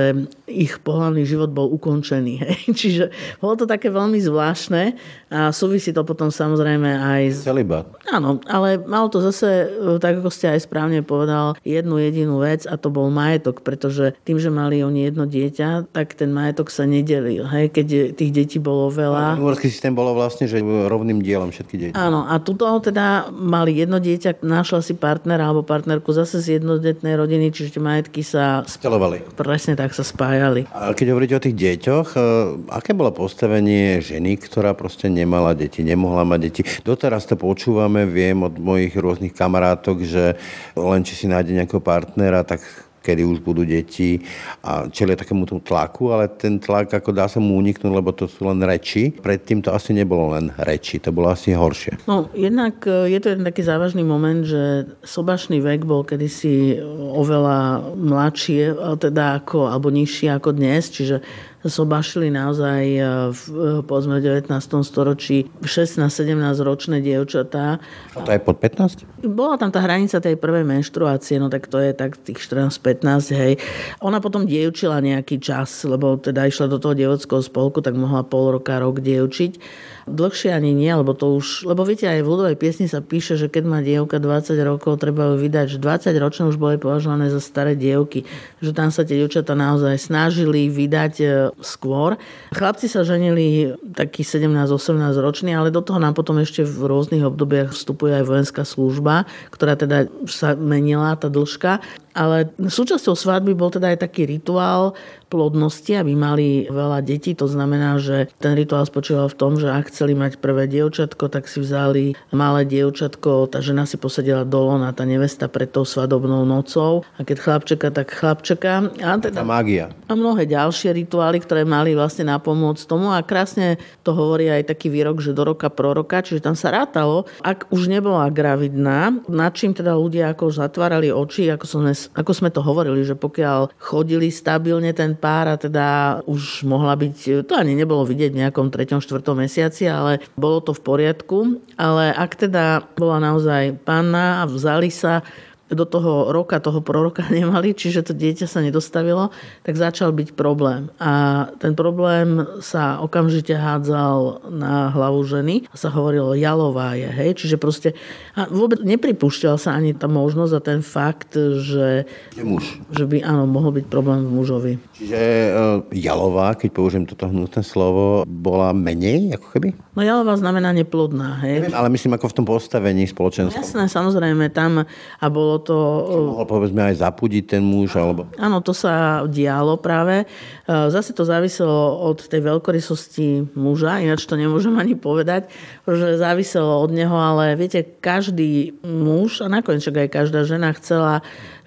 ich pohľadný život bol ukončený. Hej. Čiže bolo to také veľmi zvláštne a súvisí to potom samozrejme aj s... Celibát. Áno, ale malo to zase, e, tak ako ste aj správne povedal, jednu jedinú vec a to bol majetok, pretože tým, že mali oni jedno dieťa, tak ten majetok sa nedelil. Hej. Keď tých detí bolo veľa... Uhorský systém bolo vlastne, že rovným dielom všetky deti. Áno, a tuto teda mali jedno dieťa, našla si partnera alebo partnerku zase z jednodetnej rodiny, čiže tie majetky sa... Stelovali. Presne tak sa spájali. A keď hovoríte o tých deťoch, e, aké bolo postavenie ženy, ktorá proste nemala deti, nemohla mať deti? Doteraz to počúvame, viem od mojich rôznych kamarátok, že len či si nájde nejakého partnera, tak kedy už budú deti a čelia takému tlaku, ale ten tlak ako dá sa mu uniknúť, lebo to sú len reči. Predtým to asi nebolo len reči, to bolo asi horšie. No, jednak e, je to jeden taký závažný moment, že sobašný vek bol kedysi oveľa mladšie, teda ako, alebo nižší ako dnes, čiže sobašili naozaj e, v, e, povedzme, v 19. storočí 16-17 ročné dievčatá. A to je pod 15? Bola tam tá hranica tej prvej menštruácie, no tak to je tak tých 14-15, hej. Ona potom dievčila nejaký čas, lebo teda išla do toho dievockého spolku, tak mohla pol roka, rok dievčiť. Dlhšie ani nie, lebo to už, lebo viete, aj v ľudovej piesni sa píše, že keď má dievka 20 rokov, treba ju vydať, že 20 ročné už boli považované za staré dievky, že tam sa tie dievčatá naozaj snažili vydať e, skôr. Chlapci sa ženili taký 17-18 ročný, ale do toho nám potom ešte v rôznych obdobiach vstupuje aj vojenská služba, ktorá teda sa menila, tá dĺžka. Ale súčasťou svadby bol teda aj taký rituál plodnosti, aby mali veľa detí. To znamená, že ten rituál spočíval v tom, že ak chceli mať prvé dievčatko, tak si vzali malé dievčatko, tá žena si posadila do lona, tá nevesta pred tou svadobnou nocou. A keď chlapčeka, tak chlapčeka. A teda, tá mágia. A mnohé ďalšie rituály, ktoré mali vlastne napomôcť tomu. A krásne to hovorí aj taký výrok, že do roka proroka, čiže tam sa rátalo, ak už nebola gravidná, nad čím teda ľudia ako zatvárali oči, ako sme ako sme to hovorili, že pokiaľ chodili stabilne ten pár a teda už mohla byť, to ani nebolo vidieť v nejakom 3. 4. mesiaci, ale bolo to v poriadku. Ale ak teda bola naozaj panna a vzali sa do toho roka toho proroka nemali, čiže to dieťa sa nedostavilo, tak začal byť problém. A ten problém sa okamžite hádzal na hlavu ženy a sa hovorilo jalová je, hej, čiže proste a vôbec nepripúšťal sa ani tá možnosť a ten fakt, že, muž. že by áno, mohol byť problém v mužovi. Čiže uh, jalová, keď použijem toto hnutné slovo, bola menej ako keby? No jalová znamená neplodná, hej. Neviem, ale myslím ako v tom postavení spoločenstva. Jasné, samozrejme, tam a bolo to... Či mohol povedzme aj zapudiť ten muž, alebo... Áno, to sa dialo práve. E, zase to záviselo od tej veľkorysosti muža, ináč to nemôžem ani povedať, že záviselo od neho, ale viete, každý muž a nakoniec aj každá žena chcela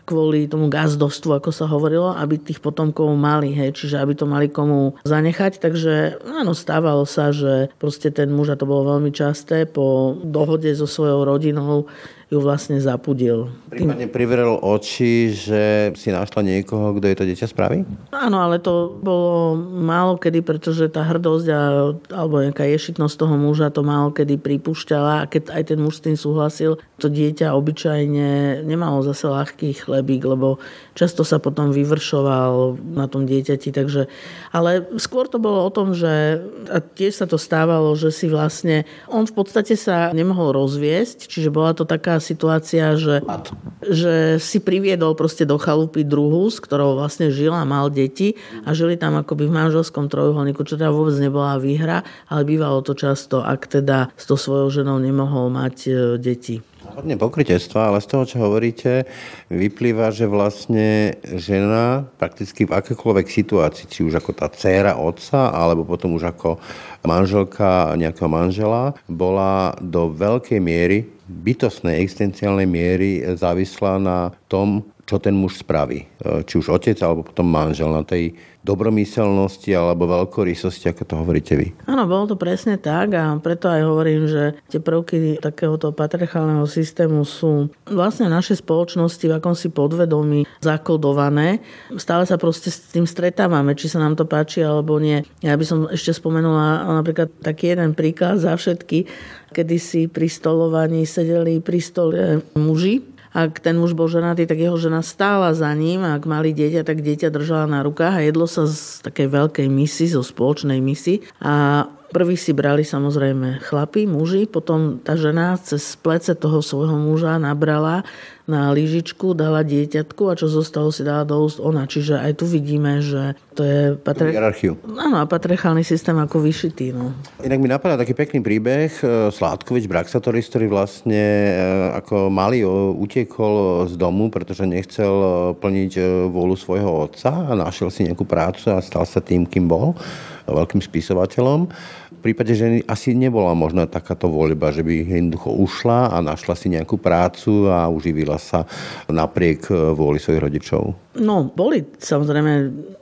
kvôli tomu gazdovstvu, ako sa hovorilo, aby tých potomkov mali, hej, čiže aby to mali komu zanechať. Takže áno, stávalo sa, že proste ten muž, a to bolo veľmi časté, po dohode so svojou rodinou ju vlastne zapudil. Prípadne privrel oči, že si našla niekoho, kto je to dieťa spraví? Áno, ale to bolo málo kedy, pretože tá hrdosť a, alebo nejaká ješitnosť toho muža to málo kedy pripúšťala a keď aj ten muž s tým súhlasil, to dieťa obyčajne nemalo zase ľahký chlebík, lebo často sa potom vyvršoval na tom dieťati, takže ale skôr to bolo o tom, že a tiež sa to stávalo, že si vlastne on v podstate sa nemohol rozviesť, čiže bola to taká situácia, že, že si priviedol proste do chalupy druhu, s ktorou vlastne žil a mal deti a žili tam akoby v manželskom trojuholníku, čo teda vôbec nebola výhra, ale bývalo to často, ak teda s tou svojou ženou nemohol mať e, deti. Hodne pokrytectva, ale z toho, čo hovoríte, vyplýva, že vlastne žena prakticky v akékoľvek situácii, či už ako tá dcéra otca, alebo potom už ako manželka nejakého manžela, bola do veľkej miery bytostnej existenciálnej miery závislá na tom, čo ten muž spraví. E, či už otec, alebo potom manžel, na tej dobromyselnosti alebo veľkorysosti, ako to hovoríte vy. Áno, bolo to presne tak a preto aj hovorím, že tie prvky takéhoto patriarchálneho systému sú vlastne v našej spoločnosti v akomsi podvedomí zakodované. Stále sa proste s tým stretávame, či sa nám to páči alebo nie. Ja by som ešte spomenula napríklad taký jeden príklad za všetky, kedy si pri stolovaní sedeli pri stole muži ak ten muž bol ženatý, tak jeho žena stála za ním a ak mali dieťa, tak dieťa držala na rukách a jedlo sa z takej veľkej misy, zo spoločnej misy. A Prvý si brali samozrejme chlapi, muži, potom tá žena cez plece toho svojho muža nabrala na lyžičku, dala dieťatku a čo zostalo si dala do úst ona. Čiže aj tu vidíme, že to je patri... hierarchiu. Áno, a patriarchálny systém ako vyšitý. No. Inak mi napadá taký pekný príbeh. E, Sládkovič Braxatoris, ktorý vlastne e, ako malý utiekol z domu, pretože nechcel e, plniť vôľu svojho otca a našiel si nejakú prácu a stal sa tým, kým bol veľkým spisovateľom. V prípade ženy asi nebola možná takáto voľba, že by jednoducho ušla a našla si nejakú prácu a uživila sa napriek vôli svojich rodičov. No, boli samozrejme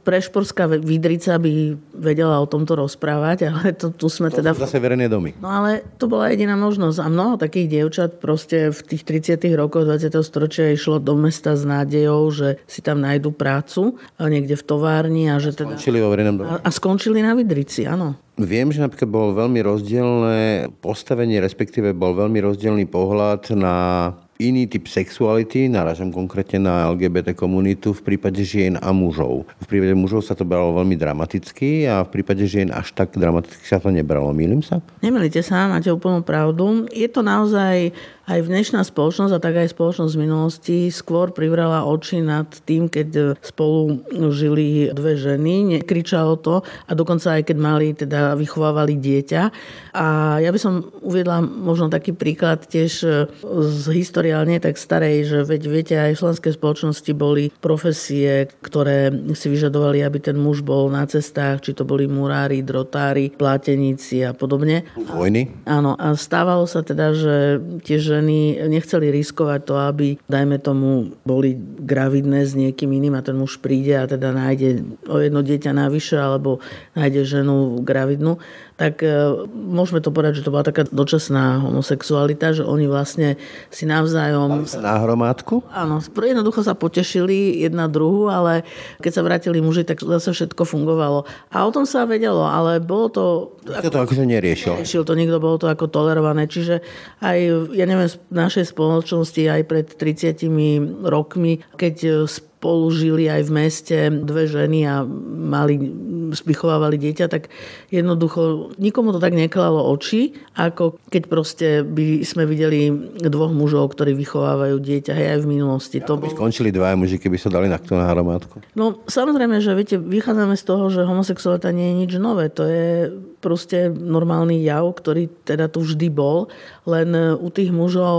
prešporská vidrica by vedela o tomto rozprávať, ale to, tu sme to teda... To zase verejné domy. No ale to bola jediná možnosť. A mnoho takých dievčat proste v tých 30 rokoch 20. storočia išlo do mesta s nádejou, že si tam nájdu prácu niekde v továrni a že teda... Skončili vo verejnom dome. A, a skončili na vidrici, áno. Viem, že napríklad bolo veľmi rozdielne postavenie, respektíve bol veľmi rozdielný pohľad na iný typ sexuality, naražam konkrétne na LGBT komunitu v prípade žien a mužov. V prípade mužov sa to bralo veľmi dramaticky a v prípade žien až tak dramaticky sa to nebralo. Mýlim sa? Nemýlite sa, máte úplnú pravdu. Je to naozaj aj dnešná spoločnosť a tak aj spoločnosť z minulosti skôr privrala oči nad tým, keď spolu žili dve ženy, nekričalo to a dokonca aj keď mali, teda vychovávali dieťa. A ja by som uviedla možno taký príklad tiež z historiálne tak starej, že veď viete, aj v slovenskej spoločnosti boli profesie, ktoré si vyžadovali, aby ten muž bol na cestách, či to boli murári, drotári, pláteníci a podobne. Vojny? Áno, a stávalo sa teda, že tiež ženy nechceli riskovať to, aby, dajme tomu, boli gravidné s niekým iným a ten muž príde a teda nájde o jedno dieťa navyše alebo nájde ženu gravidnú tak e, môžeme to povedať, že to bola taká dočasná homosexualita, že oni vlastne si navzájom... Na hromádku? Áno, jednoducho sa potešili jedna druhu, ale keď sa vrátili muži, tak zase všetko fungovalo. A o tom sa vedelo, ale bolo to... Nikto to akože neriešil. Neriešil to nikto, bolo to ako tolerované. Čiže aj, ja neviem, v našej spoločnosti aj pred 30 rokmi, keď spolu žili aj v meste dve ženy a mali, vychovávali dieťa, tak jednoducho nikomu to tak neklalo oči, ako keď proste by sme videli dvoch mužov, ktorí vychovávajú dieťa hej, aj v minulosti. to by bol... skončili dva muži, keby sa dali na na hromádku? No samozrejme, že viete, vychádzame z toho, že homosexualita nie je nič nové. To je proste normálny jav, ktorý teda tu vždy bol, len u tých mužov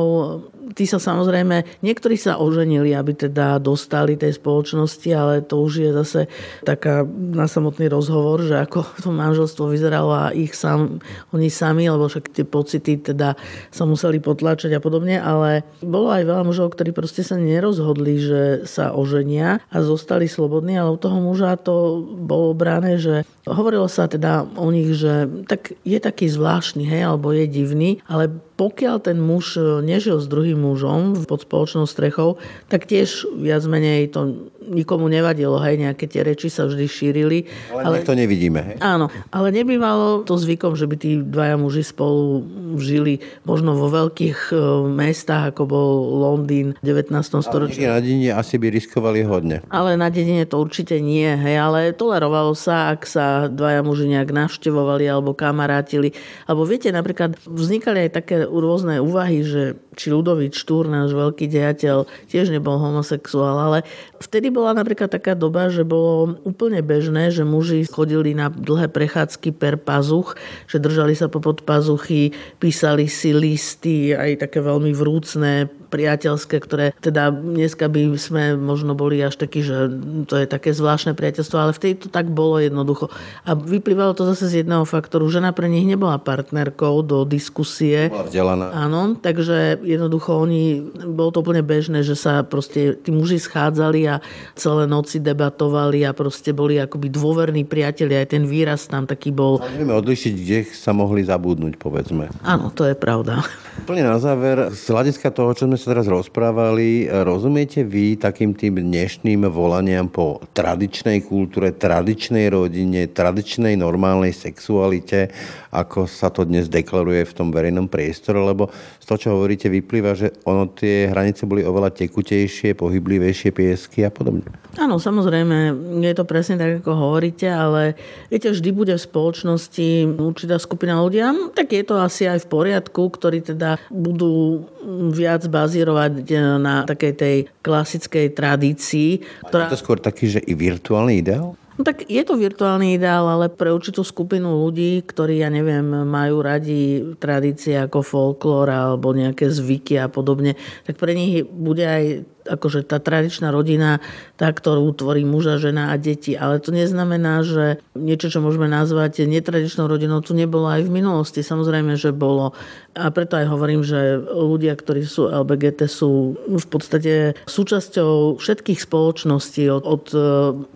tí sa samozrejme, niektorí sa oženili, aby teda dostali tej spoločnosti, ale to už je zase taká na samotný rozhovor, že ako to manželstvo vyzeralo a ich sám, oni sami, lebo však tie pocity teda sa museli potlačať a podobne, ale bolo aj veľa mužov, ktorí proste sa nerozhodli, že sa oženia a zostali slobodní, ale u toho muža to bolo bráne, že hovorilo sa teda o nich, že tak je taký zvláštny, hej, alebo je divný, ale pokiaľ ten muž nežil s druhým mužom pod spoločnou strechou, tak tiež viac menej to nikomu nevadilo, hej, nejaké tie reči sa vždy šírili. Ale, ale to nevidíme, hej? Áno, ale nebývalo to zvykom, že by tí dvaja muži spolu žili možno vo veľkých e, mestách, ako bol Londýn v 19. storočí. Ale na dedine asi by riskovali hodne. Ale na dedine to určite nie, hej, ale tolerovalo sa, ak sa dvaja muži nejak navštevovali alebo kamarátili. Alebo viete, napríklad vznikali aj také rôzne úvahy, že či Ludovič Štúr, náš veľký dejateľ, tiež nebol homosexuál, ale vtedy bola napríklad taká doba, že bolo úplne bežné, že muži chodili na dlhé prechádzky per pazuch, že držali sa popod pazuchy, písali si listy, aj také veľmi vrúcne, priateľské, ktoré teda dneska by sme možno boli až takí, že to je také zvláštne priateľstvo, ale vtedy to tak bolo jednoducho. A vyplývalo to zase z jedného faktoru. Žena pre nich nebola partnerkou do diskusie. Bola vzdelaná. Áno, takže jednoducho oni, bolo to úplne bežné, že sa proste tí muži schádzali a celé noci debatovali a proste boli akoby dôverní priatelia. Aj ten výraz tam taký bol. A nevieme odlišiť, kde sa mohli zabudnúť, povedzme. Áno, to je pravda. Plne na záver, z hľadiska toho, čo sme sa teraz rozprávali, rozumiete vy takým tým dnešným volaniam po tradičnej kultúre, tradičnej rodine, tradičnej normálnej sexualite, ako sa to dnes deklaruje v tom verejnom priestore, lebo z toho, čo hovoríte, vyplýva, že ono tie hranice boli oveľa tekutejšie, pohyblivejšie piesky a podobne. Áno, samozrejme, je to presne tak, ako hovoríte, ale viete, vždy bude v spoločnosti určitá skupina ľudia, tak je to asi aj v poriadku, ktorí teda budú viac bazírovať na takej tej klasickej tradícii. Ktorá... Je to skôr taký, že i virtuálny ideál? No tak je to virtuálny ideál, ale pre určitú skupinu ľudí, ktorí, ja neviem, majú radi tradície ako folklór alebo nejaké zvyky a podobne, tak pre nich bude aj akože tá tradičná rodina, tá, ktorú tvorí muža, žena a deti. Ale to neznamená, že niečo, čo môžeme nazvať netradičnou rodinou, tu nebolo aj v minulosti. Samozrejme, že bolo. A preto aj hovorím, že ľudia, ktorí sú LBGT, sú v podstate súčasťou všetkých spoločností od, od e,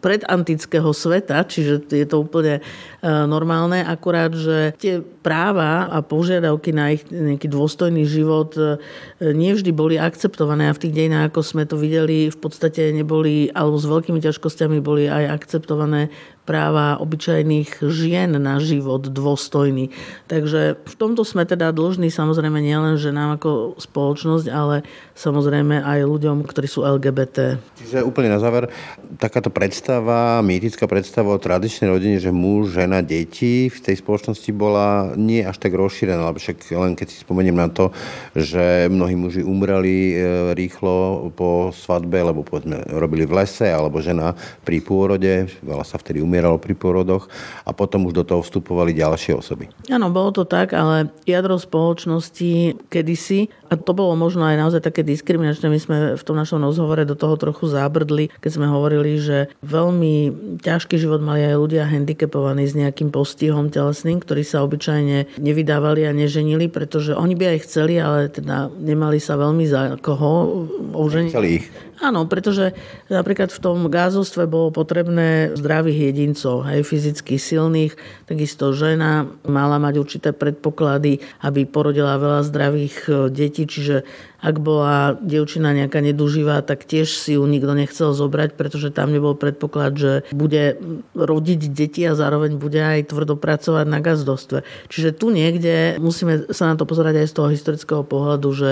predantického sveta, čiže je to úplne e, normálne, akurát, že tie práva a požiadavky na ich nejaký dôstojný život e, nevždy boli akceptované a v tých dejinách, ako sme to videli, v podstate neboli, alebo s veľkými ťažkosťami boli aj akceptované práva obyčajných žien na život dôstojný. Takže v tomto sme teda dlžní samozrejme nielen ženám ako spoločnosť, ale samozrejme aj ľuďom, ktorí sú LGBT. Čiže úplne na záver, takáto predstava, mýtická predstava o tradičnej rodine, že muž, žena, deti v tej spoločnosti bola nie až tak rozšírená, lebo však len keď si spomeniem na to, že mnohí muži umreli e, rýchlo po svadbe, lebo povedzme robili v lese, alebo žena pri pôrode, veľa sa vtedy umierala umieralo pri porodoch a potom už do toho vstupovali ďalšie osoby. Áno, bolo to tak, ale jadro spoločnosti kedysi, a to bolo možno aj naozaj také diskriminačné, my sme v tom našom rozhovore do toho trochu zábrdli, keď sme hovorili, že veľmi ťažký život mali aj ľudia handicapovaní s nejakým postihom telesným, ktorí sa obyčajne nevydávali a neženili, pretože oni by aj chceli, ale teda nemali sa veľmi za koho oženiť. Chceli ich. Áno, pretože napríklad v tom gázostve bolo potrebné zdravých jedincov, aj fyzicky silných, takisto žena mala mať určité predpoklady, aby porodila veľa zdravých e, detí, čiže ak bola dievčina nejaká neduživá, tak tiež si ju nikto nechcel zobrať, pretože tam nebol predpoklad, že bude rodiť deti a zároveň bude aj tvrdo pracovať na gazdostve. Čiže tu niekde musíme sa na to pozerať aj z toho historického pohľadu, že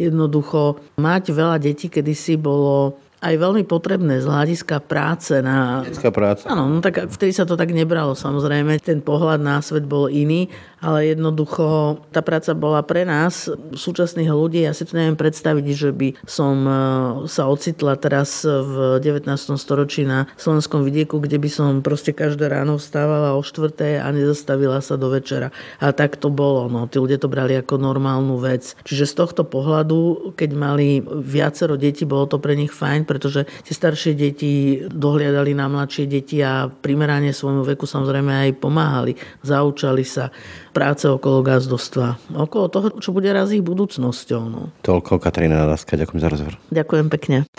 jednoducho mať veľa detí kedysi bolo aj veľmi potrebné z hľadiska práce. Na... Detská práca. Áno, no tak vtedy sa to tak nebralo. Samozrejme, ten pohľad na svet bol iný, ale jednoducho tá práca bola pre nás, súčasných ľudí, ja si to neviem predstaviť, že by som e, sa ocitla teraz v 19. storočí na slovenskom vidieku, kde by som proste každé ráno vstávala o štvrté a nezastavila sa do večera. A tak to bolo. No. Tí ľudia to brali ako normálnu vec. Čiže z tohto pohľadu, keď mali viacero detí, bolo to pre nich fajn, pretože tie staršie deti dohliadali na mladšie deti a primerane svojmu veku samozrejme aj pomáhali, zaučali sa práce okolo gazdostva, okolo toho, čo bude raz ich budúcnosťou. No. Toľko Katarína Nadaska, ďakujem za rozhovor. Ďakujem pekne.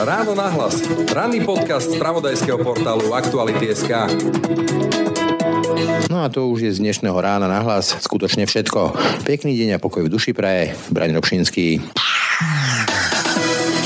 Ráno nahlas. Ranný podcast z pravodajského portálu Aktuality.sk. No a to už je z dnešného rána nahlas skutočne všetko. Pekný deň a pokoj v duši praje. Braň Robšinský.